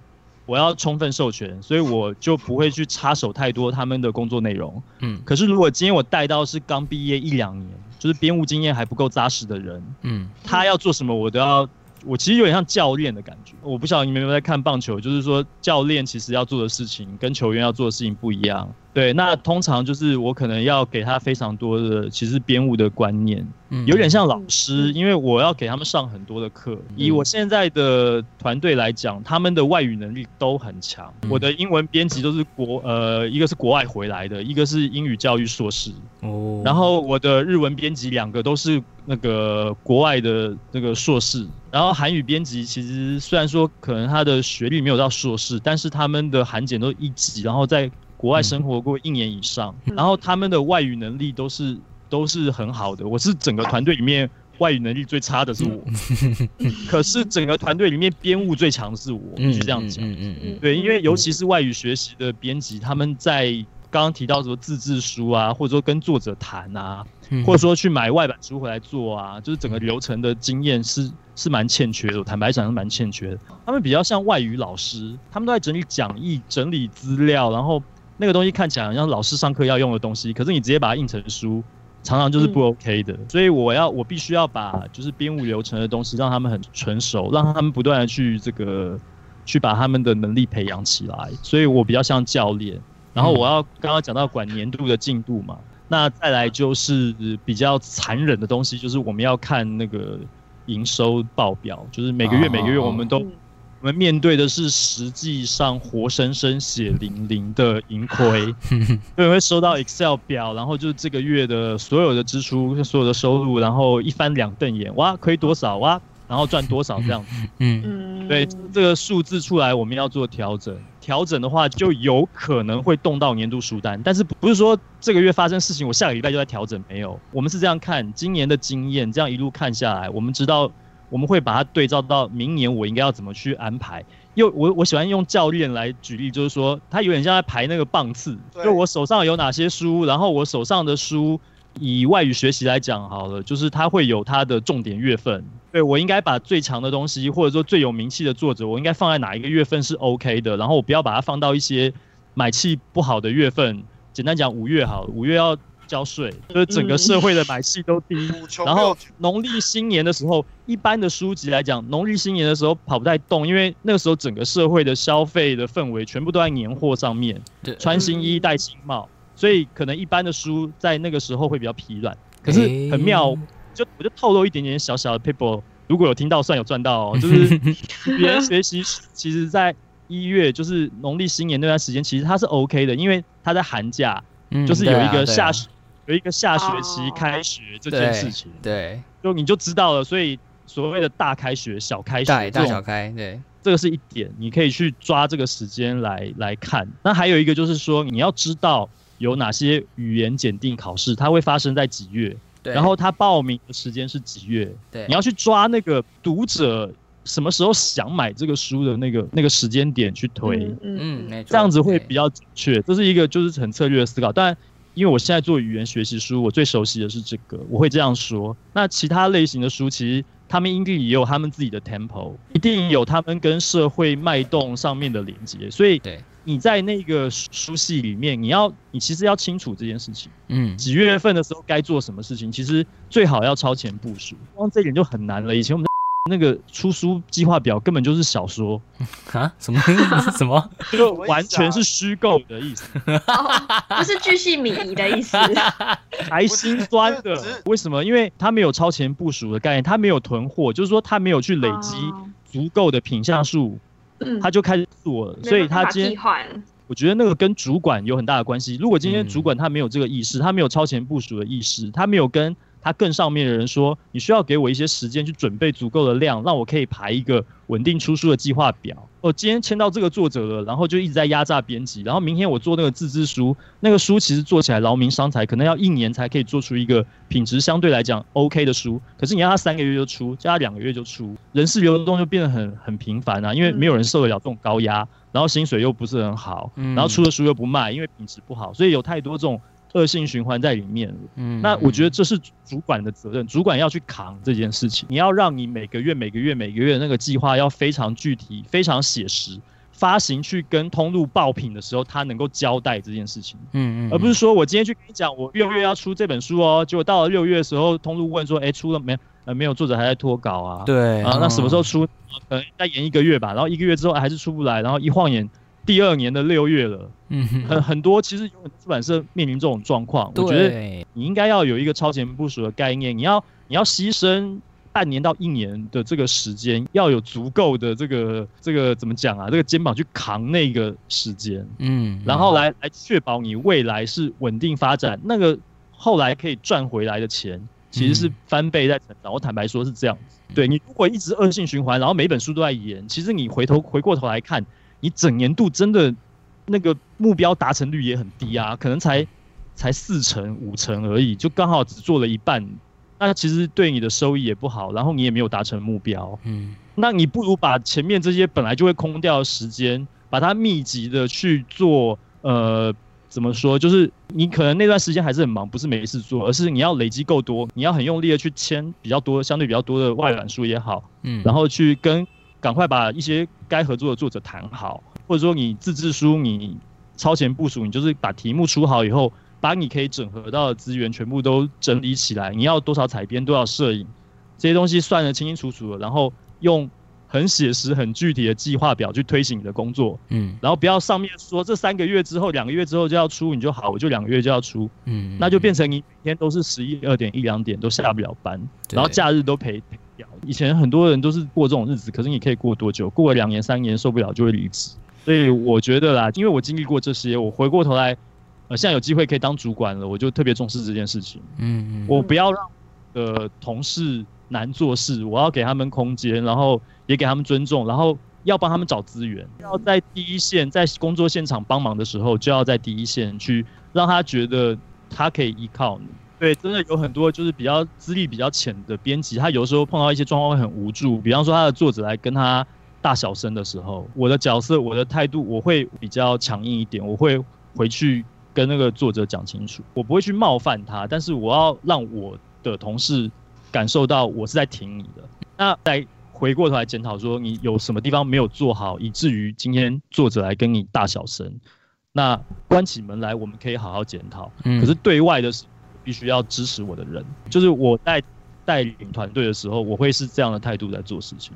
我要充分授权，所以我就不会去插手太多他们的工作内容。嗯可是如果今天我带到是刚毕业一两年，就是编务经验还不够扎实的人，嗯他要做什么我都要，我其实有点像教练的感觉。我不晓得你们有没有在看棒球，就是说教练其实要做的事情跟球员要做的事情不一样。对，那通常就是我可能要给他非常多的其实编务的观念，嗯有点像老师，因为我要给他们上很多的课。以我现在的团队来讲，他们的外语能力都很强。嗯我的英文编辑都是国呃，一个是国外回来的，一个是英语教育硕士。哦，然后我的日文编辑两个都是那个国外的那个硕士，然后韩语编辑其实虽然说可能他的学历没有到硕士，但是他们的韩检都一级，然后在国外生活过一年以上，嗯然后他们的外语能力都是都是很好的。我是整个团队里面外语能力最差的是我，可是整个团队里面编务最强的是我，必须这样讲。嗯嗯嗯对，因为尤其是外语学习的编辑，他们在刚刚提到什么自制书啊，或者说跟作者谈啊，嗯，或者说去买外版书回来做啊，就是整个流程的经验是是蛮欠缺的。我坦白讲是蛮欠缺的。他们比较像外语老师，他们都在整理讲义、整理资料，然后那个东西看起来好像老师上课要用的东西，可是你直接把它印成书。常常就是不 OK 的，所以我要我必须要把就是编务流程的东西让他们很纯熟，让他们不断的去这个去把他们的能力培养起来。所以我比较像教练，然后我要刚刚讲到管年度的进度嘛，那再来就是比较残忍的东西，就是我们要看那个营收报表，就是每个月哦每个月我们都嗯我们面对的是实际上活生生血淋淋的盈亏，所以会收到 Excel 表，然后就是这个月的所有的支出、所有的收入，然后一翻两瞪眼，哇，亏多少？哇，然后赚多少这样子。嗯嗯，对，这个数字出来，我们要做调整。调整的话，就有可能会动到年度书单，但是不是说这个月发生事情，我下个礼拜就在调整？没有，我们是这样看今年的经验，这样一路看下来，我们知道我们会把它对照到明年我应该要怎么去安排。又我我喜欢用教练来举例，就是说他有点像在排那个棒次，就我手上有哪些书，然后我手上的书。以外语学习来讲好了，就是它会有它的重点月份。对我应该把最强的东西，或者说最有名气的作者，我应该放在哪一个月份是 OK 的，然后我不要把它放到一些买气不好的月份。简单讲，五月好了，五月要交税，就是整个社会的买气都低。然后农历新年的时候，一般的书籍来讲，农历新年的时候跑不太动，因为那个时候整个社会的消费的氛围全部都在年货上面，对。穿新衣戴新帽，所以可能一般的书在那个时候会比较疲软。可是很妙，就我就透露一点点小小的 people，如果有听到算有赚到哦，就是语言学习其实在一月就是农历新年那段时间，其实它是 OK 的，因为它在寒假，嗯就是有一对啊啊。个下学、有一个下学期哦开学这件事情，对就你就知道了。所以所谓的大开学、小开学大大小开，对，这个是一点，你可以去抓这个时间来来看。那还有一个就是说，你要知道有哪些语言检定考试，它会发生在几月，对然后它报名的时间是几月，对你要去抓那个读者什么时候想买这个书的那个那个时间点去推，嗯嗯，没错，这样子会比较准确。这是一个就是很策略的思考，但。因为我现在做语言学习书，我最熟悉的是这个，我会这样说。那其他类型的书，其实他们应该也有他们自己的 tempo，一定有他们跟社会脉动上面的连接。所以对，你在那个书系里面，你要你其实要清楚这件事情，嗯几月份的时候该做什么事情，其实最好要超前部署。光这一点就很难了。以前我们那个出书计划表根本就是小说，啊，什么什么？就完全是虚构的意思。哦，不是巨细靡遗的意思。还心酸的。为什么？因为他没有超前部署的概念，他没有囤货，就是说他没有去累积哦足够的品项数，嗯他就开始做了。所以他今天，我觉得那个跟主管有很大的关系。如果今天嗯主管他没有这个意识，他没有超前部署的意识，他没有跟他更上面的人说，你需要给我一些时间去准备足够的量，让我可以排一个稳定出书的计划表。我今天签到这个作者了，然后就一直在压榨编辑，然后明天我做那个自制书，那个书其实做起来劳民伤财，可能要一年才可以做出一个品质相对来讲 OK 的书。可是你让他三个月就出，叫他两个月就出，人事流动就变得很很频繁啊，因为没有人受得了这种高压，然后薪水又不是很好，嗯然后出的书又不卖，因为品质不好，所以有太多这种恶性循环在里面了。嗯那我觉得这是主管的责任，主管要去扛这件事情。你要让你每个月、每个月、每个月那个计划要非常具体、非常写实，发行去跟通路爆品的时候，他能够交代这件事情，嗯嗯，而不是说我今天去跟你讲，我六月要出这本书哦，结果到了六月的时候，通路问说，哎，出了没？呃，没有，作者还在脱稿啊。对啊，那什么时候嗯出？可能再延一个月吧，然后一个月之后还是出不来，然后一晃眼第二年的六月了。嗯很很多其实有出版社面临这种状况，我觉得，你应该要有一个超前部署的概念，你要你要牺牲半年到一年的这个时间，要有足够的这个这个怎么讲啊？这个肩膀去扛那个时间，嗯，然后来来确保你未来是稳定发展，那个后来可以赚回来的钱。其实是嗯翻倍在成长，我坦白说是这样子。对你如果一直恶性循环，然后每本书都在演，其实你回头回过头来看，你整年度真的那个目标达成率也很低啊，可能才才四成五成而已，就刚好只做了一半。那其实对你的收益也不好，然后你也没有达成目标。嗯那你不如把前面这些本来就会空掉的时间，把它密集的去做，呃，怎么说？就是你可能那段时间还是很忙，不是没事做，而是你要累积够多，你要很用力的去签比较多、相对比较多的外揽书也好，嗯，然后去跟赶快把一些该合作的作者谈好，或者说你自制书你超前部署，你就是把题目出好以后，把你可以整合到的资源全部都整理起来，你要多少采编、多少摄影，这些东西算得清清楚楚的，然后用很写实、很具体的计划表去推行你的工作，嗯。然后不要上面说这三个月之后、两个月之后就要出，你就好，我就两个月就要出，嗯，那就变成你每天都是十一二点、一两点都下不了班，然后假日都陪陪掉。以前很多人都是过这种日子，可是你可以过多久？过了两年、三年受不了就会离职。所以我觉得啦，因为我经历过这些，我回过头来，呃，现在有机会可以当主管了，我就特别重视这件事情。嗯嗯我不要让呃同事难做事，我要给他们空间，然后也给他们尊重，然后要帮他们找资源，要在第一线，在工作现场帮忙的时候，就要在第一线去让他觉得他可以依靠你。对，真的有很多就是比较资历比较浅的编辑，他有时候碰到一些状况会很无助。比方说他的作者来跟他大小声的时候，我的角色、我的态度，我会比较强硬一点，我会回去跟那个作者讲清楚，我不会去冒犯他，但是我要让我的同事感受到我是在挺你的。那再回过头来检讨说，你有什么地方没有做好，以至于今天作者来跟你大小声，那关起门来我们可以好好检讨。嗯可是对外的必须要支持我的人，就是我在带领团队的时候，我会是这样的态度在做事情。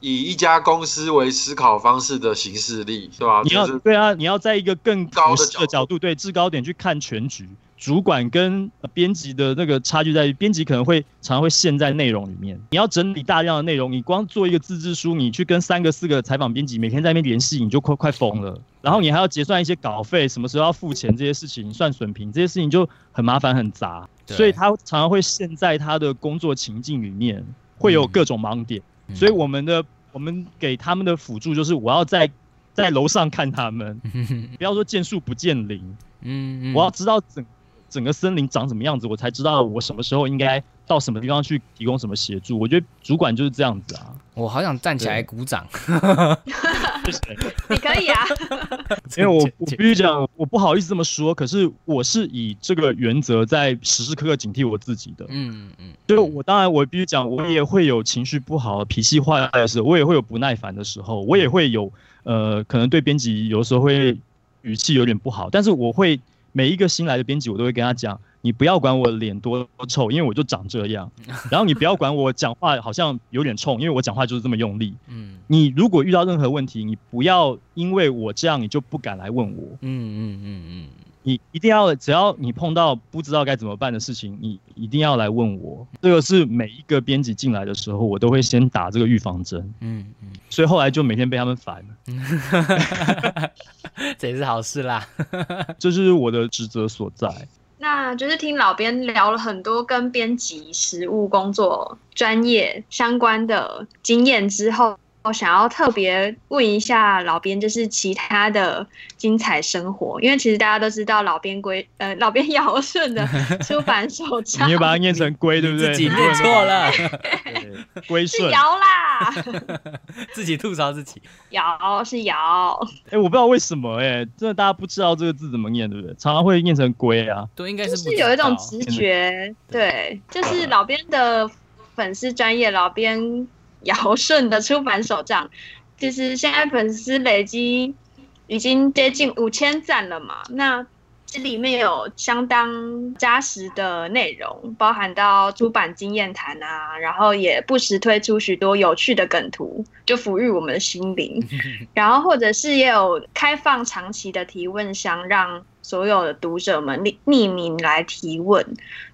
以一家公司为思考方式的形式力，对吧？你要就是对啊，你要在一个更高的角度，对制高点去看全局。主管跟呃编辑的那个差距在于，编辑可能会常常会陷在内容里面。你要整理大量的内容，你光做一个自制书，你去跟三个四个采访编辑每天在那边联系，你就快快疯了。然后你还要结算一些稿费，什么时候要付钱这些事情，算损平这些事情就很麻烦很杂。所以他常常会陷在他的工作情境里面，会有各种盲点。嗯所以我们的我们给他们的辅助就是，我要在在楼上看他们，不要说见树不见林，嗯，嗯我要知道整整个森林长什么样子，我才知道我什么时候应该到什么地方去提供什么协助。我觉得主管就是这样子啊，我好想站起来鼓掌，你可以啊，因为我我必须讲，我不好意思这么说，可是我是以这个原则在时时刻刻警惕我自己的。嗯嗯，就我当然我必须讲，我也会有情绪不好、脾气坏的时候，我也会有不耐烦的时候，我也会有呃，可能对编辑有的时候会语气有点不好，但是我会每一个新来的编辑，我都会跟他讲，你不要管我脸多臭，因为我就长这样，然后你不要管我讲话好像有点冲，因为我讲话就是这么用力。嗯你如果遇到任何问题，你不要因为我这样你就不敢来问我，嗯嗯嗯嗯你一定要，只要你碰到不知道该怎么办的事情，你一定要来问我。这个是每一个编辑进来的时候，我都会先打这个预防针，嗯嗯所以后来就每天被他们烦，嗯，这也是好事啦。这就是我的职责所在。那就是听老编聊了很多跟编辑、实务工作、专业相关的经验之后，我想要特别问一下老编，就是其他的精彩生活，因为其实大家都知道老编龟呃老编 尧舜的出版手账 你又把它念成龟，对不对？自己念错了，对，龟是顺。尧啦，自己吐槽自己。尧是尧，哎、我不知道为什么、哎，真的大家不知道这个字怎么念，对不对？常常会念成龟啊。对，应该就是是不知有一种直觉，对，就是老编的粉丝专业，老编尧舜的出版手账，其实现在粉丝累积已经接近五千赞了嘛，那。这里面有相当扎实的内容，包含到出版经验谈啊，然后也不时推出许多有趣的梗图，就抚育我们的心灵。然后或者是也有开放长期的提问箱，让所有的读者们匿匿名来提问。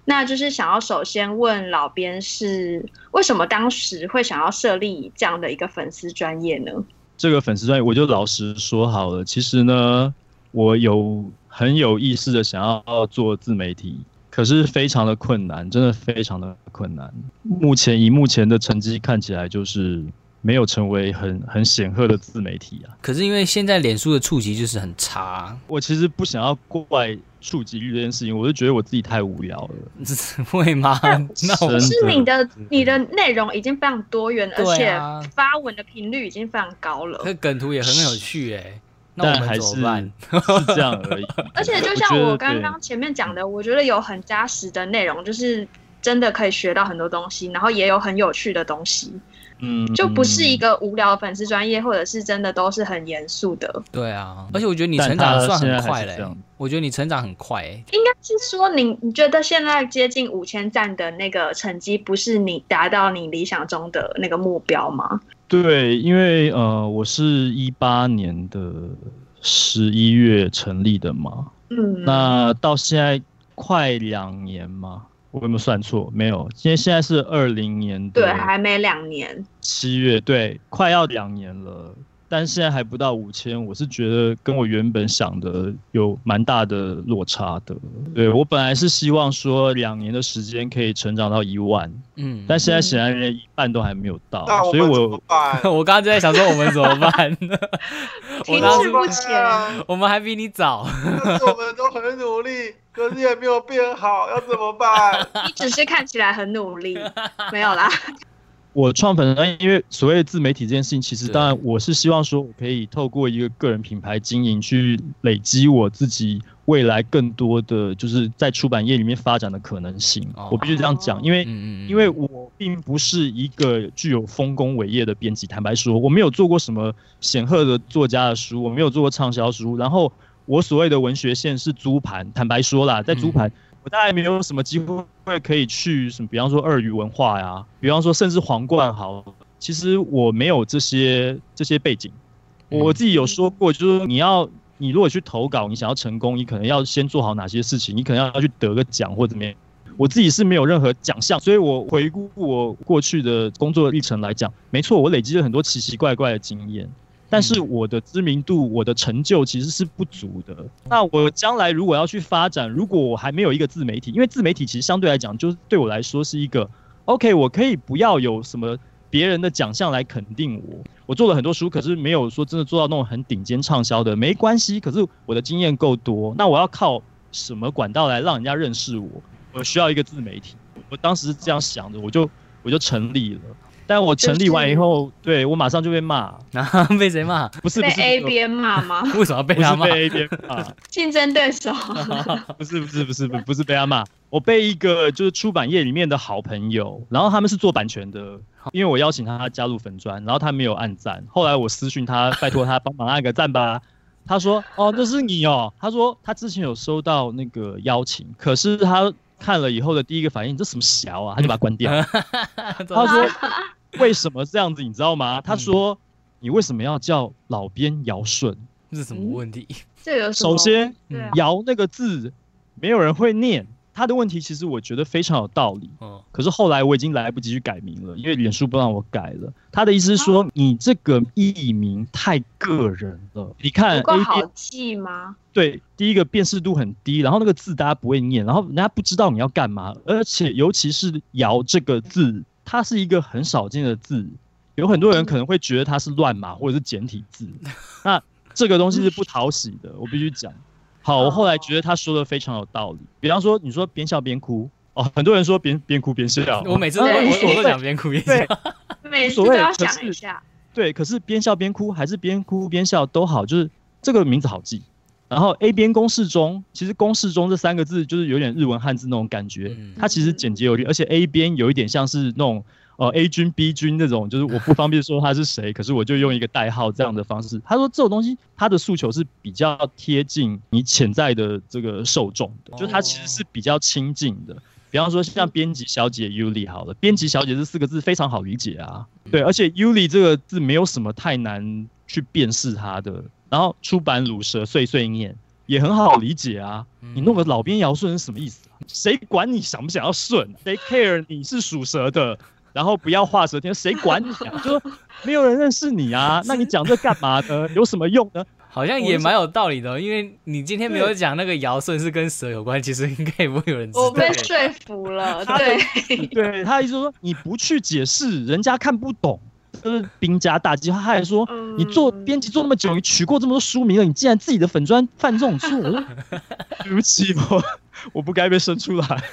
那就是想要首先问老编是为什么当时会想要设立这样的一个粉丝专业呢？这个粉丝专业，我就老实说好了。其实呢，我有很有意识的想要做自媒体，可是非常的困难，真的非常的困难。目前以目前的成绩看起来，就是没有成为很很显赫的自媒体啊。可是因为现在脸书的触及就是很差，我其实不想要怪触及率这件事情，我就觉得我自己太无聊了。会吗？那我是你的的你的内容已经非常多元，而且发文的频率已经非常高了。那梗图也很有趣哎，那我们但还是怎么办？是这样而已。而且就像我刚刚前面讲的，我觉得有很扎实的内容，就是真的可以学到很多东西，然后也有很有趣的东西，嗯，就不是一个无聊的粉丝专业，或者是真的都是很严肃的。对啊，而且我觉得你成长的算很快嘞我觉得你成长很快哎。应该是说你你觉得现在接近五千赞的那个成绩，不是你达到你理想中的那个目标吗？对，因为呃，我是一八年的十一月成立的嘛，嗯，那到现在快两年嘛，我有没有算错？没有，因为现在是二零年对，还没两年。七月，对，快要两年了。但现在还不到五千，我是觉得跟我原本想的有蛮大的落差的。对我本来是希望说两年的时间可以成长到一万，嗯，但现在显然连一半都还没有到，所以我 我刚刚就在想说我们怎么办？停滞不前，我们还比你早，我们都很努力，可是也没有变好，要怎么办？你只是看起来很努力，没有啦。我创粉专因为所谓的自媒体这件事情，其实当然我是希望说，我可以透过一个个人品牌经营，去累积我自己未来更多的就是在出版业里面发展的可能性。我必须这样讲，因为因为我并不是一个具有丰功伟业的编辑，坦白说，我没有做过什么显赫的作家的书，我没有做过畅销书，然后我所谓的文学线是租盘，坦白说啦，在租盘。我大概没有什么机会可以去什么，比方说鳄鱼文化呀，比方说甚至皇冠好，其实我没有这些这些背景。我自己有说过，就是你要你如果去投稿，你想要成功，你可能要先做好哪些事情，你可能要要去得个奖或怎么样。我自己是没有任何奖项，所以我回顾我过去的工作历程来讲，没错，我累积了很多奇奇怪怪的经验。但是我的知名度、我的成就其实是不足的。那我将来如果要去发展，如果我还没有一个自媒体，因为自媒体其实相对来讲，就是对我来说是一个 OK，我可以不要有什么别人的奖项来肯定我。我做了很多书，可是没有说真的做到那种很顶尖畅销的，没关系。可是我的经验够多，那我要靠什么管道来让人家认识我？我需要一个自媒体。我当时是这样想的，我就我就成立了。但我成立完以后，对我马上就被骂，被谁骂？不是被 A 边骂吗？为什么被他骂？被 A 边骂，竞争对手。不是不是不是不不是被他骂，我被一个就是出版业里面的好朋友，然后他们是做版权的，因为我邀请他加入粉砖，然后他没有按赞，后来我私讯他，拜托他帮忙按个赞吧。他说：“哦，那是你哦。”他说他之前有收到那个邀请，可是他看了以后的第一个反应，这什么小啊？他就把它关掉。他说。为什么这样子？你知道吗？他说：“你为什么要叫老编尧舜？这是什么问题？这有首先，尧那个字没有人会念。他的问题其实我觉得非常有道理。嗯，可是后来我已经来不及去改名了，因为脸书不让我改了。他的意思是说，你这个艺名太个人了。你看，不好记吗？对，第一个辨识度很低，然后那个字大家不会念，然后人家不知道你要干嘛，而且尤其是尧这个字。”它是一个很少见的字，有很多人可能会觉得它是乱码或者是简体字，那这个东西是不讨喜的，我必须讲。好，我后来觉得他说的非常有道理。比方说，你说边笑边哭哦，很多人说边边哭边笑，我每次都我都讲边哭边笑，每次都要想一下。对，可是边笑边哭还是边哭边笑都好，就是这个名字好记。然后 A 边公式中，其实公式中这三个字就是有点日文汉字那种感觉，它其实简洁有力，而且 A 边有一点像是那种呃 A 君 B 君那种，就是我不方便说他是谁，可是我就用一个代号这样的方式。他说这种东西他的诉求是比较贴近你潜在的这个受众的，就他其实是比较亲近的。比方说像编辑小姐 Yuli 好了，编辑小姐这四个字非常好理解啊，对，而且 Yuli 这个字没有什么太难去辨识它的。然后出版乳蛇碎碎念也很好理解啊，你弄个老边尧舜是什么意思？谁管你想不想要顺？谁 care 你是属蛇的？然后不要画蛇添，谁管你？啊？就说没有人认识你啊，那你讲这干嘛呢？有什么用呢？好像也蛮有道理的，因为你今天没有讲那个尧舜是跟蛇有关，其实应该也不会有人知道。我被说服了，对，对他意思说你不去解释，人家看不懂。就是兵家大忌，他还说你做编辑做那么久，你取过这么多书名了，你竟然自己的粉砖犯这种错，对不起我，我不该被生出来。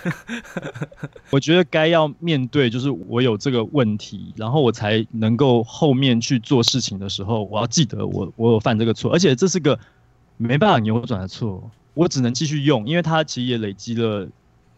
我觉得该要面对，就是我有这个问题，然后我才能够后面去做事情的时候，我要记得我我有犯这个错，而且这是个没办法扭转的错，我只能继续用，因为它其实也累积了。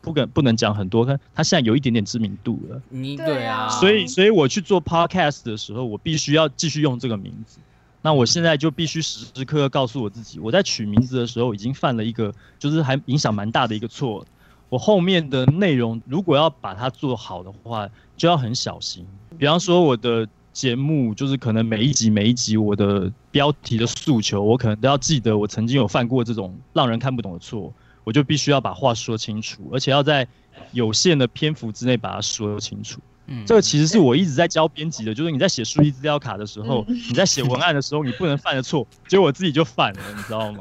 不敢不能讲很多，但他现在有一点点知名度了。你对啊，所以所以我去做 podcast 的时候，我必须要继续用这个名字。那我现在就必须时时刻刻告诉我自己，我在取名字的时候已经犯了一个，就是还影响蛮大的一个错。我后面的内容如果要把它做好的话，就要很小心。比方说我的节目，就是可能每一集每一集我的标题的诉求，我可能都要记得我曾经有犯过这种让人看不懂的错。我就必须要把话说清楚，而且要在有限的篇幅之内把它说清楚。嗯这个其实是我一直在教编辑的，就是你在写数据资料卡的时候，嗯你在写文案的时候，你不能犯的错，结果我自己就犯了，你知道吗？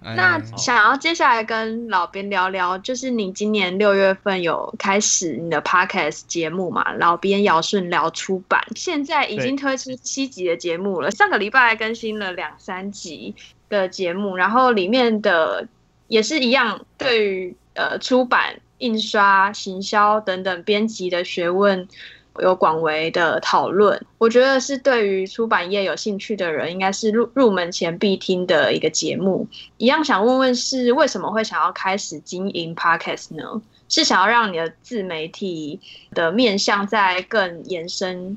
那嗯想要接下来跟老编聊聊，就是你今年六月份有开始你的 podcast 节目嘛？老编尧舜聊出版，现在已经推出七集的节目了，上个礼拜更新了两三集的节目，然后里面的也是一样，对于呃出版、印刷、行销等等编辑的学问。有广为的讨论，我觉得是对于出版业有兴趣的人，应该是入入门前必听的一个节目。一样想问问是为什么会想要开始经营 podcast 呢？是想要让你的自媒体的面向在更延伸，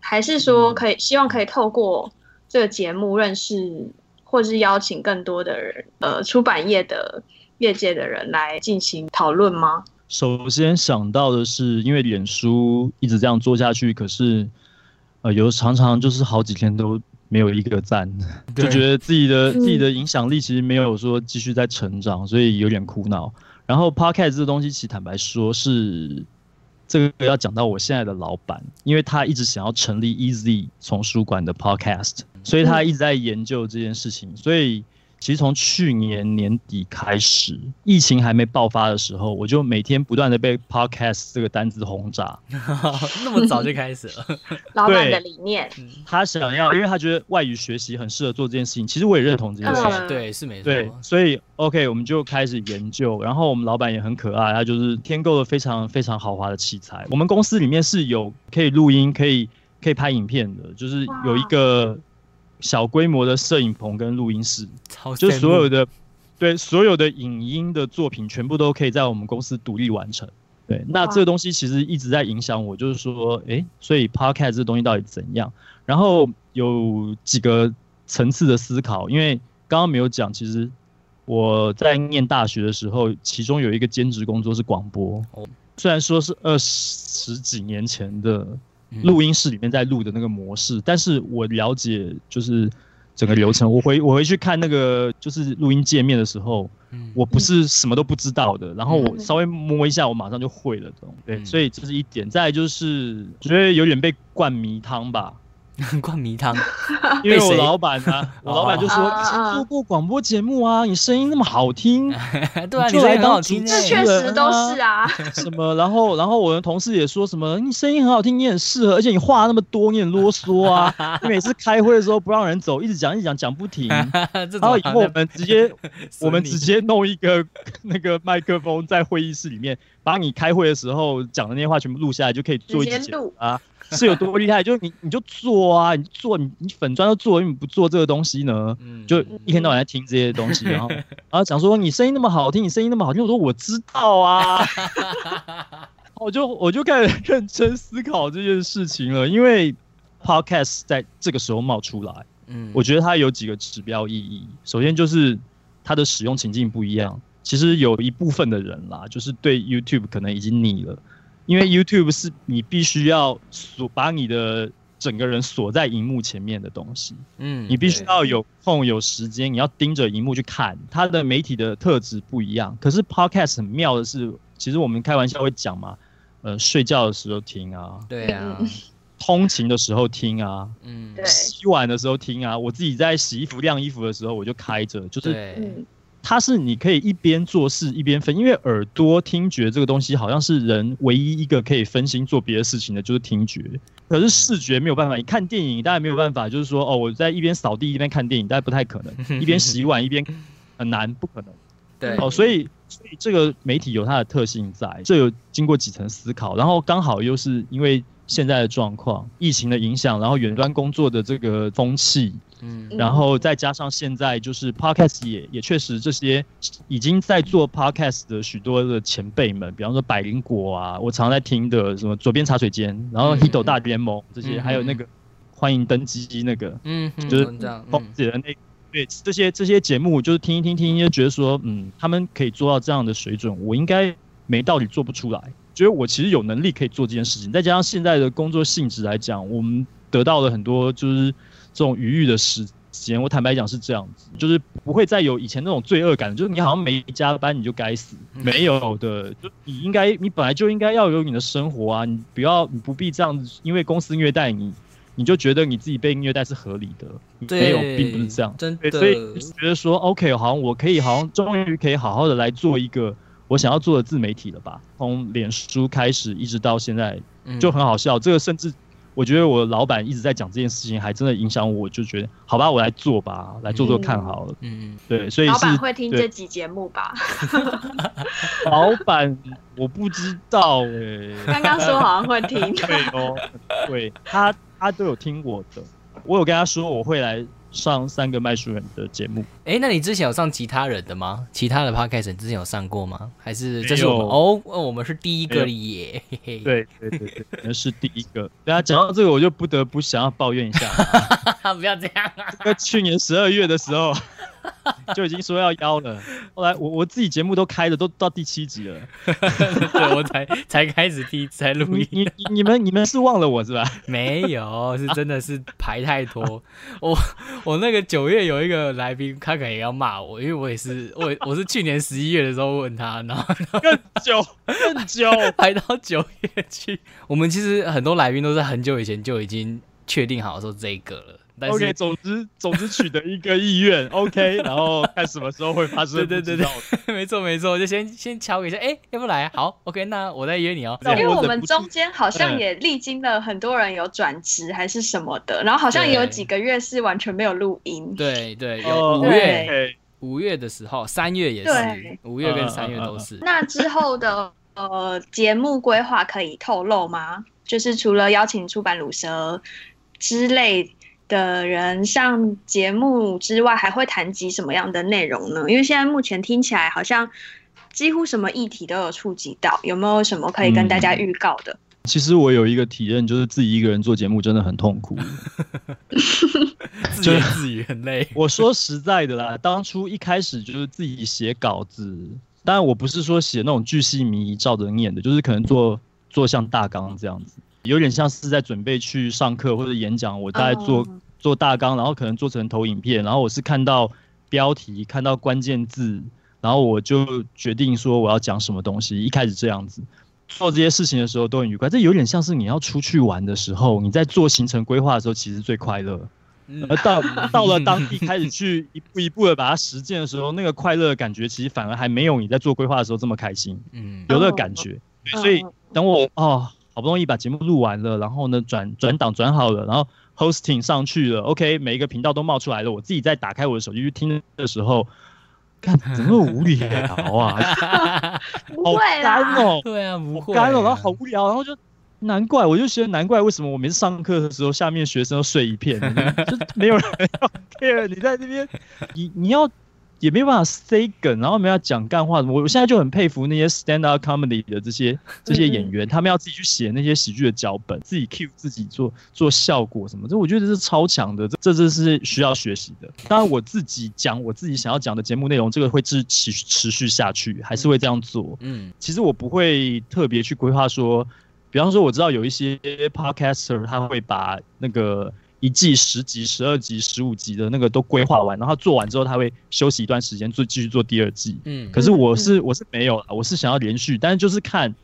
还是说可以希望可以透过这个节目认识，或是邀请更多的人，呃，出版业的业界的人来进行讨论吗？首先想到的是，因为脸书一直这样做下去，可是呃，有常常就是好几天都没有一个赞，就对觉得自己的嗯自己的影响力其实没有说继续在成长，所以有点苦恼。然后 podcast 这个东西，其实坦白说是这个要讲到我现在的老板，因为他一直想要成立 Easy 丛书馆的 podcast，所以他一直在研究这件事情，所以。其实从去年年底开始，疫情还没爆发的时候，我就每天不断的被 podcast 这个单子轰炸。那么早就开始了，老板的理念，他想要，因为他觉得外语学习很适合做这件事情。其实我也认同这件事情。嗯对，是没错。对，所以 OK，我们就开始研究。然后我们老板也很可爱，他就是添购了非常非常豪华的器材。我们公司里面是有可以录音、可以可以拍影片的，就是有一个小规模的摄影棚跟录音室，超就所有的对所有的影音的作品全部都可以在我们公司独立完成。对，那这个东西其实一直在影响我，就是说，诶，所以 podcast 这东西到底怎样？然后有几个层次的思考，因为刚刚没有讲，其实我在念大学的时候，其中有一个兼职工作是广播哦。虽然说是二十几年前的嗯录音室里面在录的那个模式，但是我了解就是整个流程。我回我回去看那个就是录音界面的时候，嗯。我不是什么都不知道的，然后我嗯。稍微摸一下，我马上就会了，这种。对，嗯。所以这是一点。再来就是觉得有点被灌迷汤吧，灌迷汤，因为我老板啊，我老板就说哦。以前做过广播节目啊，你声音那么好听，对啊，你就来当主听这持欸。确实都是啊。什么，然后然后我的同事也说什么，你声音很好听，你很适合，而且你话那么多，你很啰嗦啊，你每次开会的时候不让人走，一直讲一直讲讲不停。然后以后我好们直接我们直接弄一个那个麦克风在会议室里面，把你开会的时候讲的那些话全部录下来，就可以做一集节啊。是有多厉害？就是你你就做啊，你做你你粉砖都做，你怎么不做这个东西呢？嗯就一天到晚在听这些东西，然后 然后讲说你声音那么好听，你声音那么好听，我说我知道啊，我就我就开始认真思考这件事情了，因为 podcast 在这个时候冒出来，嗯我觉得它有几个指标意义。首先就是它的使用情境不一样，其实有一部分的人啦，就是对 YouTube 可能已经腻了，因为 YouTube 是你必须要锁把你的整个人锁在荧幕前面的东西。嗯你必须要有空有时间，你要盯着荧幕去看。它的媒体的特质不一样，可是 podcast 很妙的是，其实我们开玩笑会讲嘛，呃，睡觉的时候听啊，对啊，通勤的时候听啊，嗯对洗碗的时候听啊，我自己在洗衣服、晾衣服的时候我就开着，就是嗯，它是你可以一边做事一边分，因为耳朵听觉这个东西好像是人唯一一个可以分心做别的事情的，就是听觉。可是视觉没有办法，你看电影大家没有办法，就是说哦，我在一边扫地一边看电影，大家不太可能，一边洗碗一边很难，不可能。对哦，所以所以这个媒体有它的特性在，这有经过几层思考，然后刚好又是因为现在的状况、疫情的影响，然后远端工作的这个风气，嗯。然后再加上现在就是 podcast 也也确实这些已经在做 podcast 的许多的前辈们，比方说百灵果啊，我常在听的什么左边茶水间，然后嗯。Hito 大联盟这些，嗯。还有那个欢迎登机那个，嗯嗯就是这样空姐的那对这些这些节目，就是听一听听，就觉得说，嗯，他们可以做到这样的水准，我应该没道理做不出来。觉得我其实有能力可以做这件事情，再加上现在的工作性质来讲，我们得到了很多就是这种余裕的时间，我坦白讲是这样子，就是不会再有以前那种罪恶感，就是你好像没加班你就该死，没有的，就你应该你本来就应该要有你的生活啊，你不要你不必这样子，因为公司虐待你，你就觉得你自己被虐待是合理的，没有，并不是这样，真的，所以觉得说 OK，好像我可以好像终于可以好好的来做一个我想要做的自媒体了吧，从脸书开始一直到现在就很好笑，这个甚至。我觉得我老板一直在讲这件事情，还真的影响我，就觉得好吧，我来做吧，来做做看好了。嗯，对，所以老板会听这集节目吧？老板我不知道哎，刚刚说好像会听。对哦，对他他都有听我的，我有跟他说我会来。上三个卖书人的节目，哎，那你之前有上其他人的吗？其他的 podcast 你之前有上过吗？还是这是我们哦？我们是第一个耶！对对对对，那是第一个。大家讲到这个，我就不得不想要抱怨一下，不要这样啊！在去年十二月的时候。就已经说要邀了，后来我我自己节目都开了都到第七集了，对我才才开始第一次才录音。你你们你们是忘了我是吧？没有，是真的是排太多。我我那个九月有一个来宾，他可能也要骂我，因为我也是我我是去年十一月的时候问他，然后更久更久排到九月去。我们其实很多来宾都是很久以前就已经确定好说这个了。OK，总之总之取得一个意愿，OK，然后看什么时候会发生。对对对对，没错没错，就先先敲一下，哎，要不来？好，OK，那我再约你哦。因为我们中间好像也历经了很多人有转职还是什么的，然后好像也有几个月是完全没有录音。对对，有五月五月的时候，三月也是，五月跟三月都是。那之后的呃节目规划可以透露吗？就是除了邀请出版鲁蛇之类。的人上节目之外，还会谈及什么样的内容呢？因为现在目前听起来好像几乎什么议题都有触及到，有没有什么可以跟大家预告的？其实我有一个体验，就是自己一个人做节目真的很痛苦，就是自己很累。我说实在的啦，当初一开始就是自己写稿子，当然我不是说写那种巨细靡遗照着念的，就是可能做做像大纲这样子。有点像是在准备去上课或者演讲，我大概做做大纲，然后可能做成投影片，然后我是看到标题，看到关键字，然后我就决定说我要讲什么东西。一开始这样子做这些事情的时候都很愉快，这有点像是你要出去玩的时候，你在做行程规划的时候其实最快乐，而到 到了当地开始去一步一步的把它实践的时候，那个快乐的感觉其实反而还没有你在做规划的时候这么开心，嗯，有那个感觉。所以等我哦。好不容易把节目录完了，然后呢转转档转好了，然后 hosting 上去了，OK，每一个频道都冒出来了。我自己在打开我的手机去听的时候，看 怎么无聊啊，好干哦，对啊，不会，干哦，然后好无聊，然后就难怪，我就觉得难怪为什么我每次上课的时候，下面学生都睡一片，就没有人要 care 你在这边，你你要。也没办法塞梗，然后没有讲干话。我我现在就很佩服那些 stand up comedy 的这些这些演员，他们要自己去写那些喜剧的脚本，自己 cue 自己做做效果什么，这我觉得这是超强的，这这这是需要学习的。当然，我自己讲我自己想要讲的节目内容，这个会持持持续下去，还是会这样做。嗯，其实我不会特别去规划说，比方说我知道有一些 podcaster 他会把那个。一季十集、十二集、十五集的那个都规划完，然后做完之后，他会休息一段时间，做继续做第二季。嗯，可是我是我是没有，我是想要连续，但是就是看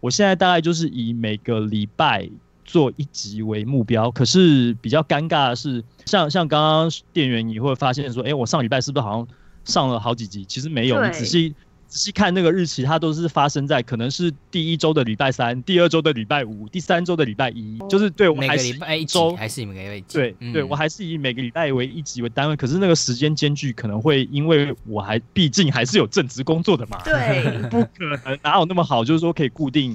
我现在大概就是以每个礼拜做一集为目标。可是比较尴尬的是，像像刚刚店员你会发现说，哎，我上礼拜是不是好像上了好几集？其实没有，你仔细。仔细看那个日期，它都是发生在可能是第一周的礼拜三、第二周的礼拜五、第三周的礼拜一，就是对我还是一周还是每个礼拜对对，我还是以每个礼拜为一集为单位，可是那个时间间距可能会因为我还毕竟还是有正职工作的嘛，对，不可能哪有那么好，就是说可以固定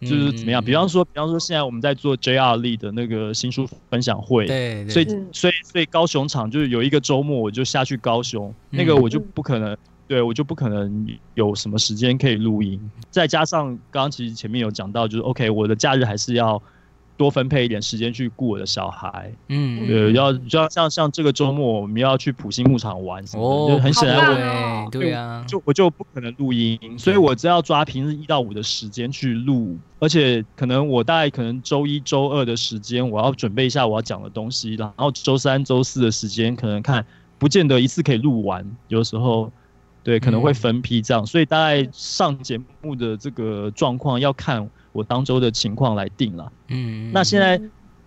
就是怎么样？比方说，比方说现在我们在做 JR 力的那个新书分享会，对，所以所以所以高雄场就是有一个周末我就下去高雄，那个我就不可能。对，我就不可能有什么时间可以录音，再加上刚刚其实前面有讲到，就是 OK，我的假日还是要多多分配一点时间去顾我的小孩。嗯，对，要就要像像这个周末我们要去普星牧场玩什么的，哦，就很显然我对啊，就我就不可能录音，所以我只要抓平日一到五的时间去录，而且可能我大概可能周一周二的时间我要准备一下我要讲的东西，然后周三周四的时间可能看不见得一次可以录完，有时候对可能会分批这样，所以大概上节目的这个状况要看我当周的情况来定了。嗯，那现在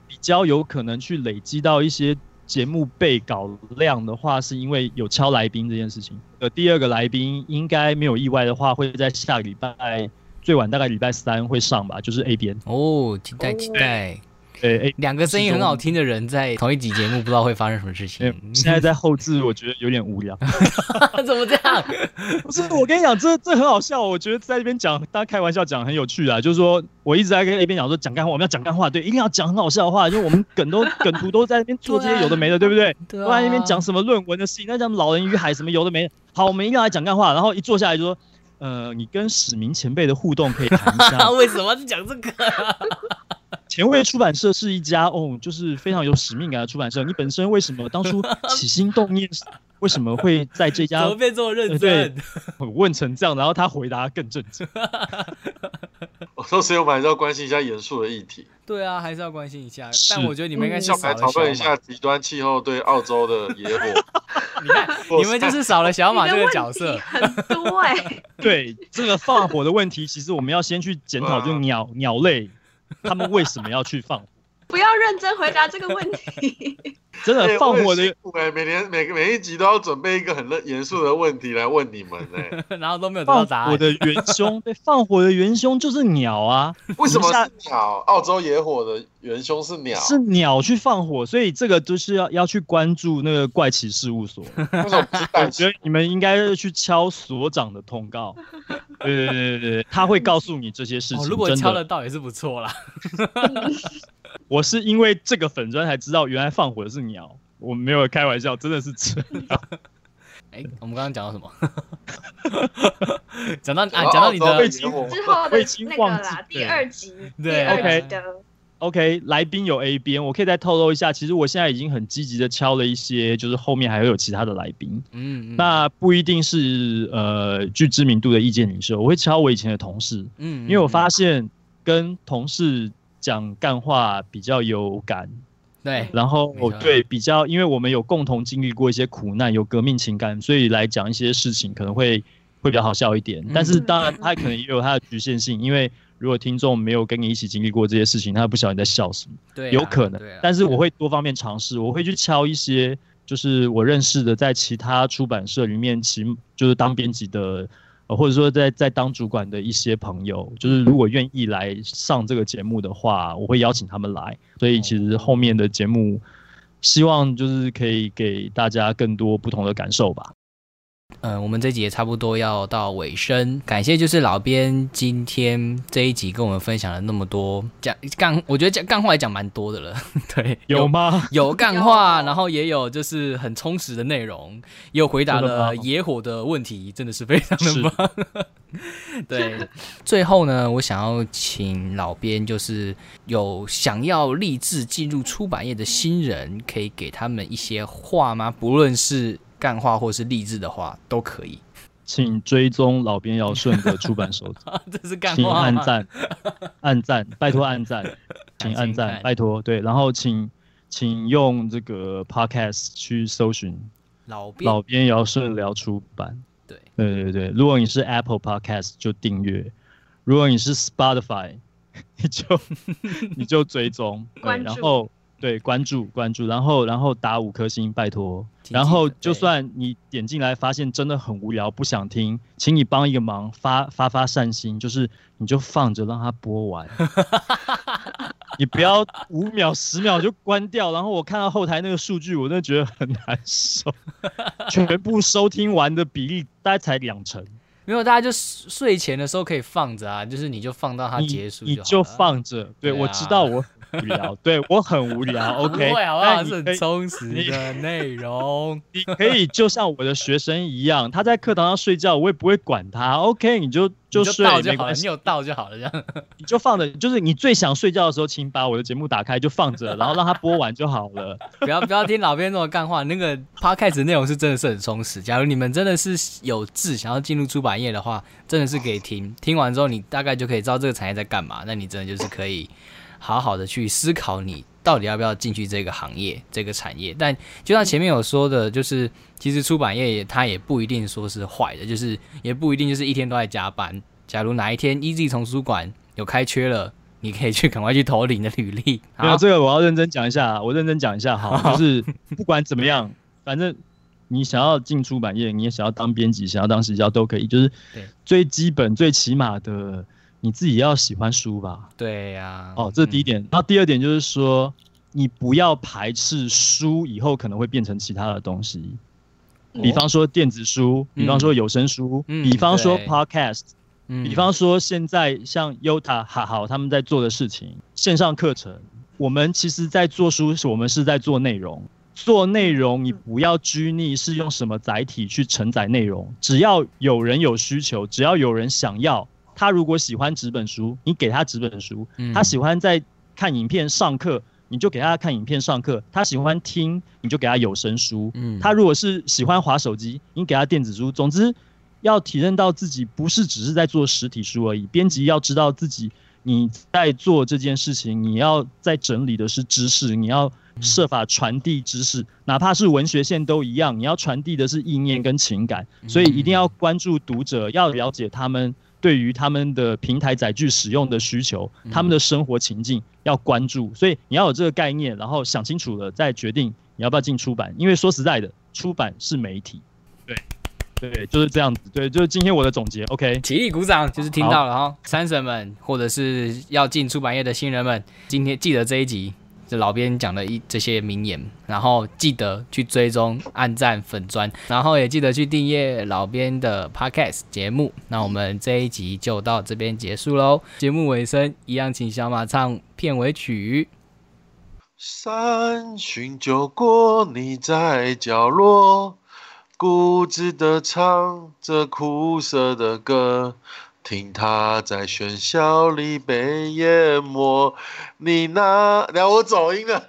比较有可能去累积到一些节目备稿量的话，是因为有敲来宾这件事情。呃，第二个来宾应该没有意外的话，会在下个礼拜最晚大概礼拜三会上吧，就是 A 边。哦，期待期待，对 A，两个声音很好听的人在同一集节目，不知道会发生什么事情呃。现在在后置，我觉得有点无聊。怎么这样？不是，我跟你讲，这这很好笑。我觉得在这边讲，大家开玩笑讲很有趣啊。就是说我一直在跟 A 边讲说讲干话，我们要讲干话，对，一定要讲很好笑的话，就我们梗都 梗图都在那边做这些有的没的，对不对？对啊都在那边讲什么论文的事情，那讲老人与海什么有的没的。好，我们一定要来讲干话，然后一坐下来就说，呃，你跟史明前辈的互动可以谈一下。为什么要讲这个啊？前卫出版社是一家哦，就是非常有使命感的出版社。你本身为什么当初 起心动念，为什么会在这怎家么变这么认呃对真？问成这样？然后他回答更正经。我说，所以我们还是要关心一下严肃的议题，对啊，还是要关心一下。但我觉得你们应该是少讨论一下马，极端气候对澳洲的野火。你看你们就是少了小马这个角色。很多哎、对这个放火的问题，其实我们要先去检讨，就是鸟鸟类他们为什么要去放火？不要认真回答这个问题。真的哎放火的哎，每年每个每一集都要准备一个很认严肃的问题来问你们哎，然后都没有得到放答案。我的元凶，对，放火的元凶就是鸟啊，为什么下是鸟？澳洲野火的元凶是鸟，是鸟去放火，所以这个就是要要去关注那个怪奇事务所。为什么不是我蛋觉得你们应该去敲所长的通告，对对对对对，他会告诉你这些事情。哦，如果敲得到也是不错啦。我是因为这个粉砖才知道，原来放火的是鸟，我没有开玩笑，真的是这样。哎，我们刚刚讲到什么？讲到啊，讲到你的之后的那忘记个啦，第二集，第对 OK 集的 OK，来宾有 A 边，我可以再透露一下，其实我现在已经很积极的敲了一些，就是后面还会有其他的来宾，嗯，嗯那不一定是呃具知名度的意见领袖，我会敲我以前的同事，嗯，因为我发现现跟同事讲干话比较有感，对然后对比较，因为我们有共同经历过一些苦难，有革命情感，所以来讲一些事情可能会会比较好笑一点。嗯但是当然，它可能也有它的局限性，因为如果听众没有跟你一起经历过这些事情，他不晓得你在笑什么，对啊有可能。但是我会多方面尝试，我会去敲一些就是我认识的在其他出版社里面，其就是当编辑的。呃，或者说在在当主管的一些朋友，就是如果愿意来上这个节目的话，我会邀请他们来。所以其实后面的节目，希望就是可以给大家更多不同的感受吧。嗯，我们这集也差不多要到尾声，感谢就是老编今天这一集跟我们分享了那么多讲干，我觉得讲干话也讲蛮多的了，对，有吗？有干话，然后也有就是很充实的内容，也有回答了野火的问题，真的是非常的棒。对，最后呢，我想要请老编，就是有想要立志进入出版业的新人，可以给他们一些话吗？不论是干话或是励志的话，都可以。请追踪老编尧舜的出版手册，这是干请话吗？按赞，按赞，拜托按赞，请按请赞，拜托。对，然后请请用这个 podcast 去搜寻老编老编尧舜聊出版。对对对对，如果你是 Apple Podcast 就订阅，如果你是 Spotify，你就 你就追踪，对，然后对关注关注，然后然后打五颗星，拜托。然后就算你点进来发现真的很无聊，不想听，请你帮一个忙，发发发善心，就是你就放着让它播完。你不要五秒十秒就关掉，然后我看到后台那个数据，我真的觉得很难受。全部收听完的比例大概才两成，没有，大家就睡前的时候可以放着啊，就是你就放到它结束你就就放着。对，对啊我知道我无聊，对我很无聊。OK，不会好不好？但是很充实的内容。你可以就像我的学生一样，他在课堂上睡觉，我也不会管他。OK，你就就睡，到就好了，没关系，你有到就好了，这样。你就放着，就是你最想睡觉的时候，请把我的节目打开就放着，然后让它播完就好了。不要不要听老编这么干话，那个 podcast 内容是真的是很充实。假如你们真的是有志想要进入出版业的话，真的是可以听。听完之后，你大概就可以知道这个产业在干嘛。那你真的就是可以好好的去思考，你到底要不要进去这个行业、这个产业。但就像前面有说的，就是其实出版业也它也不一定说是坏的，就是也不一定就是一天都在加班。假如哪一天 Easy 丛书馆有开缺了，你可以去赶快去投你的履历。没 有，这个我要认真讲一下，我认真讲一下哈，就是不管怎么样，反正你想要进出版业，你也想要当编辑，想要当实教都可以，就是对最基本、最起码的，你自己要喜欢书吧。对呀、哦，这是第一点。然后第二点就是说，你不要排斥书以后可能会变成其他的东西，比方说电子书，比方说有声书，嗯比方说 podcast，嗯。比方说现在像 Yota 哈好他们在做的事情，线上课程，我们其实在做书，我们是在做内容。做内容，你不要拘泥是用什么载体去承载内容，只要有人有需求，只要有人想要，他如果喜欢纸本书，你给他纸本书；嗯他喜欢在看影片上课，你就给他看影片上课；他喜欢听，你就给他有声书。嗯他如果是喜欢划手机，你给他电子书。总之，要体认到自己不是只是在做实体书而已。编辑要知道自己你在做这件事情，你要在整理的是知识，你要设法传递知识，哪怕是文学线都一样，你要传递的是意念跟情感。所以一定要关注读者，要了解他们。对于他们的平台载具使用的需求，他们的生活情境要关注，所以你要有这个概念，然后想清楚了再决定你要不要进出版。因为说实在的，出版是媒体，对对，就是这样子。对，就是今天我的总结。OK，起立鼓掌，就是听到了哈，三神们或者是要进出版业的新人们，今天记得这一集，这老编讲的一这些名言，然后记得去追踪、按赞、粉砖，然后也记得去订阅老编的 Podcast 节目。那我们这一集就到这边结束喽。节目尾声一样，请小马唱片尾曲。三巡酒过，你在角落，固执的唱着苦涩的歌，听它在喧嚣里被淹没。你那，然后我走音了，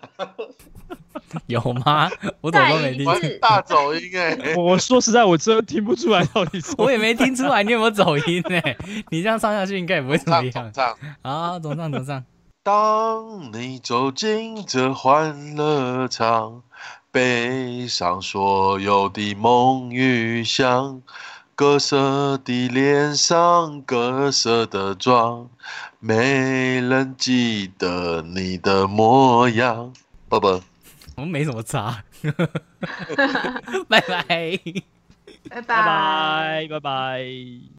有吗？我怎么都没听再一，我次大走音哎、我我说实在，我真的听不出来到底是我也没听出来你有没有走音呢、你这样唱下去应该也不会怎么样唱唱。啊！总唱总唱。当你走进这欢乐场，背上所有的梦与想，各色的脸上，各色的妆，没人记得你的模样。爸爸。我们没什么差，拜拜。拜拜拜拜拜。